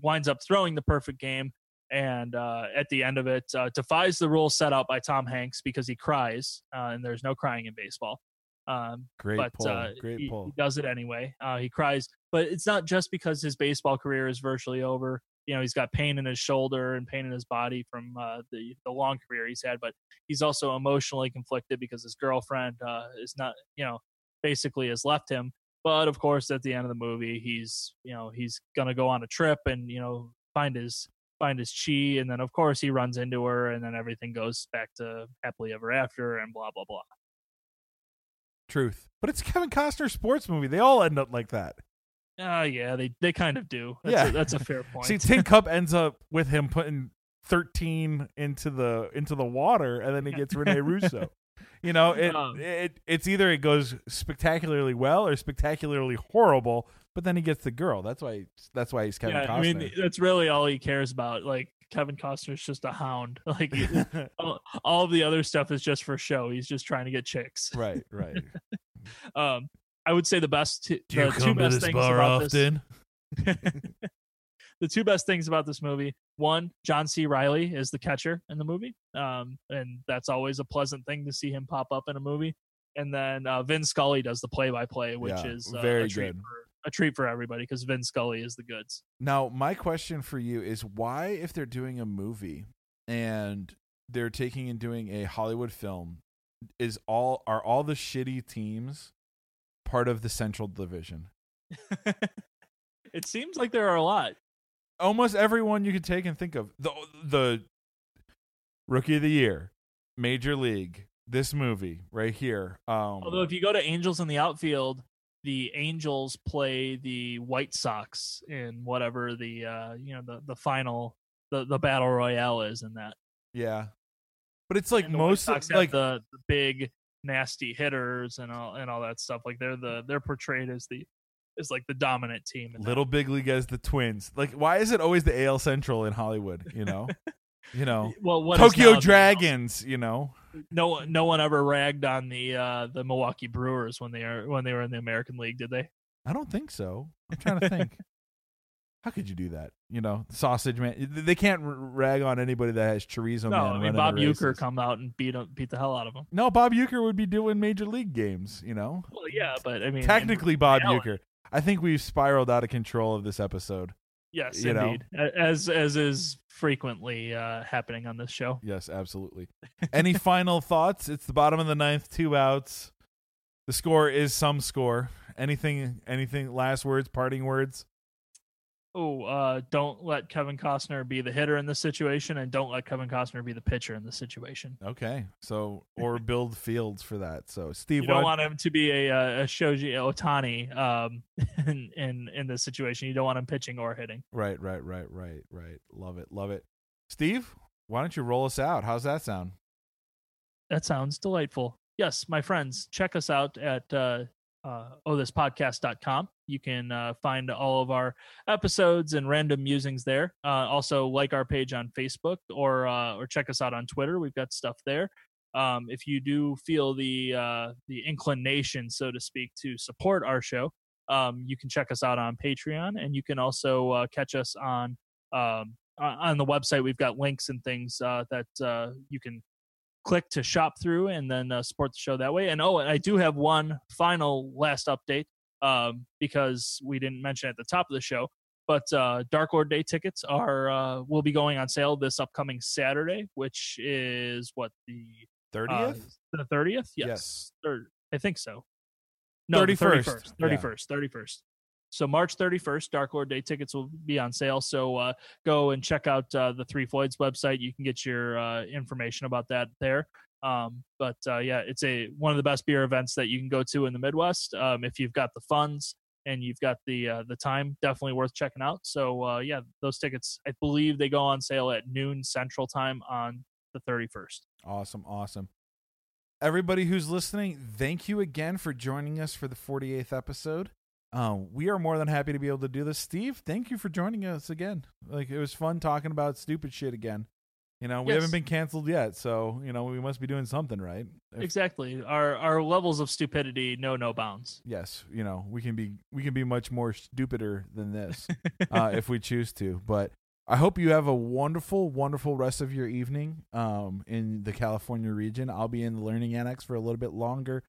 winds up throwing the perfect game, and uh, at the end of it, uh, defies the rule set out by Tom Hanks because he cries, uh, and there's no crying in baseball. Um, great but pull, uh, great he, pull. he does it anyway. Uh, he cries, but it's not just because his baseball career is virtually over. You know, he's got pain in his shoulder and pain in his body from uh, the the long career he's had, but he's also emotionally conflicted because his girlfriend uh, is not, you know, basically has left him. But of course, at the end of the movie, he's, you know, he's gonna go on a trip and you know find his find his chi, and then of course he runs into her, and then everything goes back to happily ever after, and blah blah blah. Truth, but it's Kevin Costner sports movie. They all end up like that. Uh, yeah, they they kind of do. That's Yeah. a, that's a fair <laughs> point. See, Tin Cup <laughs> ends up with him putting thirteen into the into the water, and then he gets Rene Russo. You know, it, Um, it it's either it goes spectacularly well or spectacularly horrible, but then he gets the girl. That's why that's why he's Kevin yeah, Costner. I mean, that's really all he cares about. Like Kevin Costner's just a hound. <laughs> Like <laughs> all, all of the other stuff is just for show. He's just trying to get chicks. <laughs> right, right. Um, I would say the best, t- the two best things about this. The two best things about this movie: one, John C. Reilly is the catcher in the movie, um, and that's always a pleasant thing to see him pop up in a movie. And then uh, Vin Scully does the play-by-play, which Yeah, is uh, very a treat for a treat for everybody because Vin Scully is the goods. Now, my question for you is why, if they're doing a movie and they're taking and doing a Hollywood film, is all are all the shitty teams part of the Central Division? <laughs> it seems like there are a lot. Almost everyone you could take and think of the the Rookie of the Year, Major League, this movie right here. Um, Although if you go to Angels in the outfield, the Angels play the White Sox in whatever the uh, you know the the final the the battle royale is in that. yeah, but it's like most have like the, the big nasty hitters and all and all that stuff. Like they're the they're portrayed as the as like the dominant team. that. Little Big League as the Twins. Like, why is it always the AL Central in Hollywood? You know, you know, <laughs> well, is Tokyo Dragons. You know, No one no one ever ragged on the uh, the Milwaukee Brewers when they are when they were in the American League, did they? I don't think so. I'm trying to think. <laughs> How could you do that? You know, sausage man. They can't rag on anybody that has chorizo No, man. I mean Bob Uecker come out and beat him, beat the hell out of him. No, Bob Uecker would be doing major league games. You know, Well, yeah, but I mean, technically Bob reality- Uecker. I think we've spiraled out of control of this episode. Yes, you indeed. A- As as is frequently uh, happening on this show. Yes, absolutely. <laughs> Any final thoughts? It's the bottom of the ninth, two outs. The score is some score. Anything? Anything? Last words? Parting words? Oh, uh, don't let Kevin Costner be the hitter in this situation, and don't let Kevin Costner be the pitcher in this situation. Okay, so or <laughs> build fields for that. So Steve, You don't what- want him to be a, uh, a Shohei Otani um, <laughs> in, in in this situation. You don't want him pitching or hitting. right, right, right, right, right. Love it, love it. Steve, why don't you roll us out? How's that sound? That sounds delightful. Yes, my friends, check us out at uh, uh, ohthispodcast.com. You can uh, find all of our episodes and random musings there. Uh, also, like our page on Facebook or uh, or check us out on Twitter. We've got stuff there. Um, if you do feel the uh, the inclination, so to speak, to support our show, um, you can check us out on Patreon, and you can also uh, catch us on um, on the website. We've got links and things uh, that uh, you can click to shop through and then uh, support the show that way. And oh, and I do have one final last update um, because we didn't mention at the top of the show. But uh, Dark Lord Day tickets are uh, will be going on sale this upcoming Saturday, which is what the Thirtieth. uh, the thirtieth. Yes, Yes. Third, I think so. No, 31st. thirty first, thirty first, thirty first. So March thirty first, Dark Lord Day tickets will be on sale. So uh, go and check out uh, the Three Floyds website. You can get your uh, information about that there. Um, but uh, yeah, it's a one of the best beer events that you can go to in the Midwest. Um, if you've got the funds and you've got the uh, the time, definitely worth checking out. So uh, yeah, those tickets, I believe they go on sale at noon Central Time on the thirty first. Awesome, awesome. Everybody who's listening, thank you again for joining us for the 48th episode. Um, we are more than happy to be able to do this. Steve, thank you for joining us again. Like it was fun talking about stupid shit again. You know, we Yes. haven't been canceled yet, so you know we must be doing something right. If- Exactly. Our our levels of stupidity know no bounds. yes, you know we can be we can be much more stupider than this <laughs> uh, if we choose to. But I hope you have a wonderful, wonderful rest of your evening um, in the California region. I'll be in the Learning Annex for a little bit longer.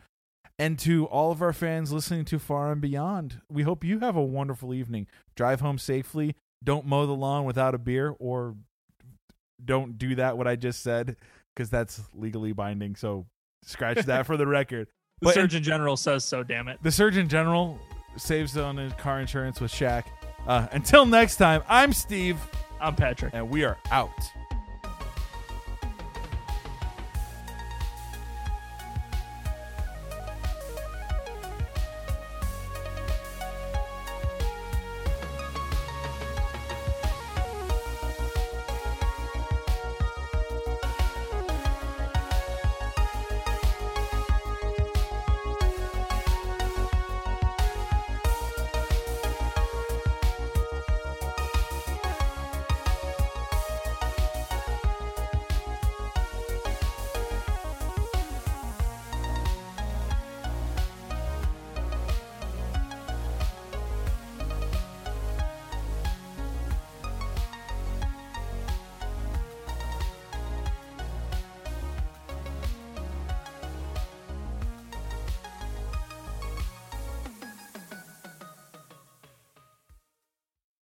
And to all of our fans listening to Far and Beyond, we hope you have a wonderful evening. Drive home safely. Don't mow the lawn without a beer, or don't do that, what I just said, because that's legally binding. So scratch that for the <laughs> record. The But in- Surgeon General says so. Damn it. the Surgeon General saves on his car insurance with Shaq. Uh, until next time, I'm Steve, I'm Patrick. and we are out.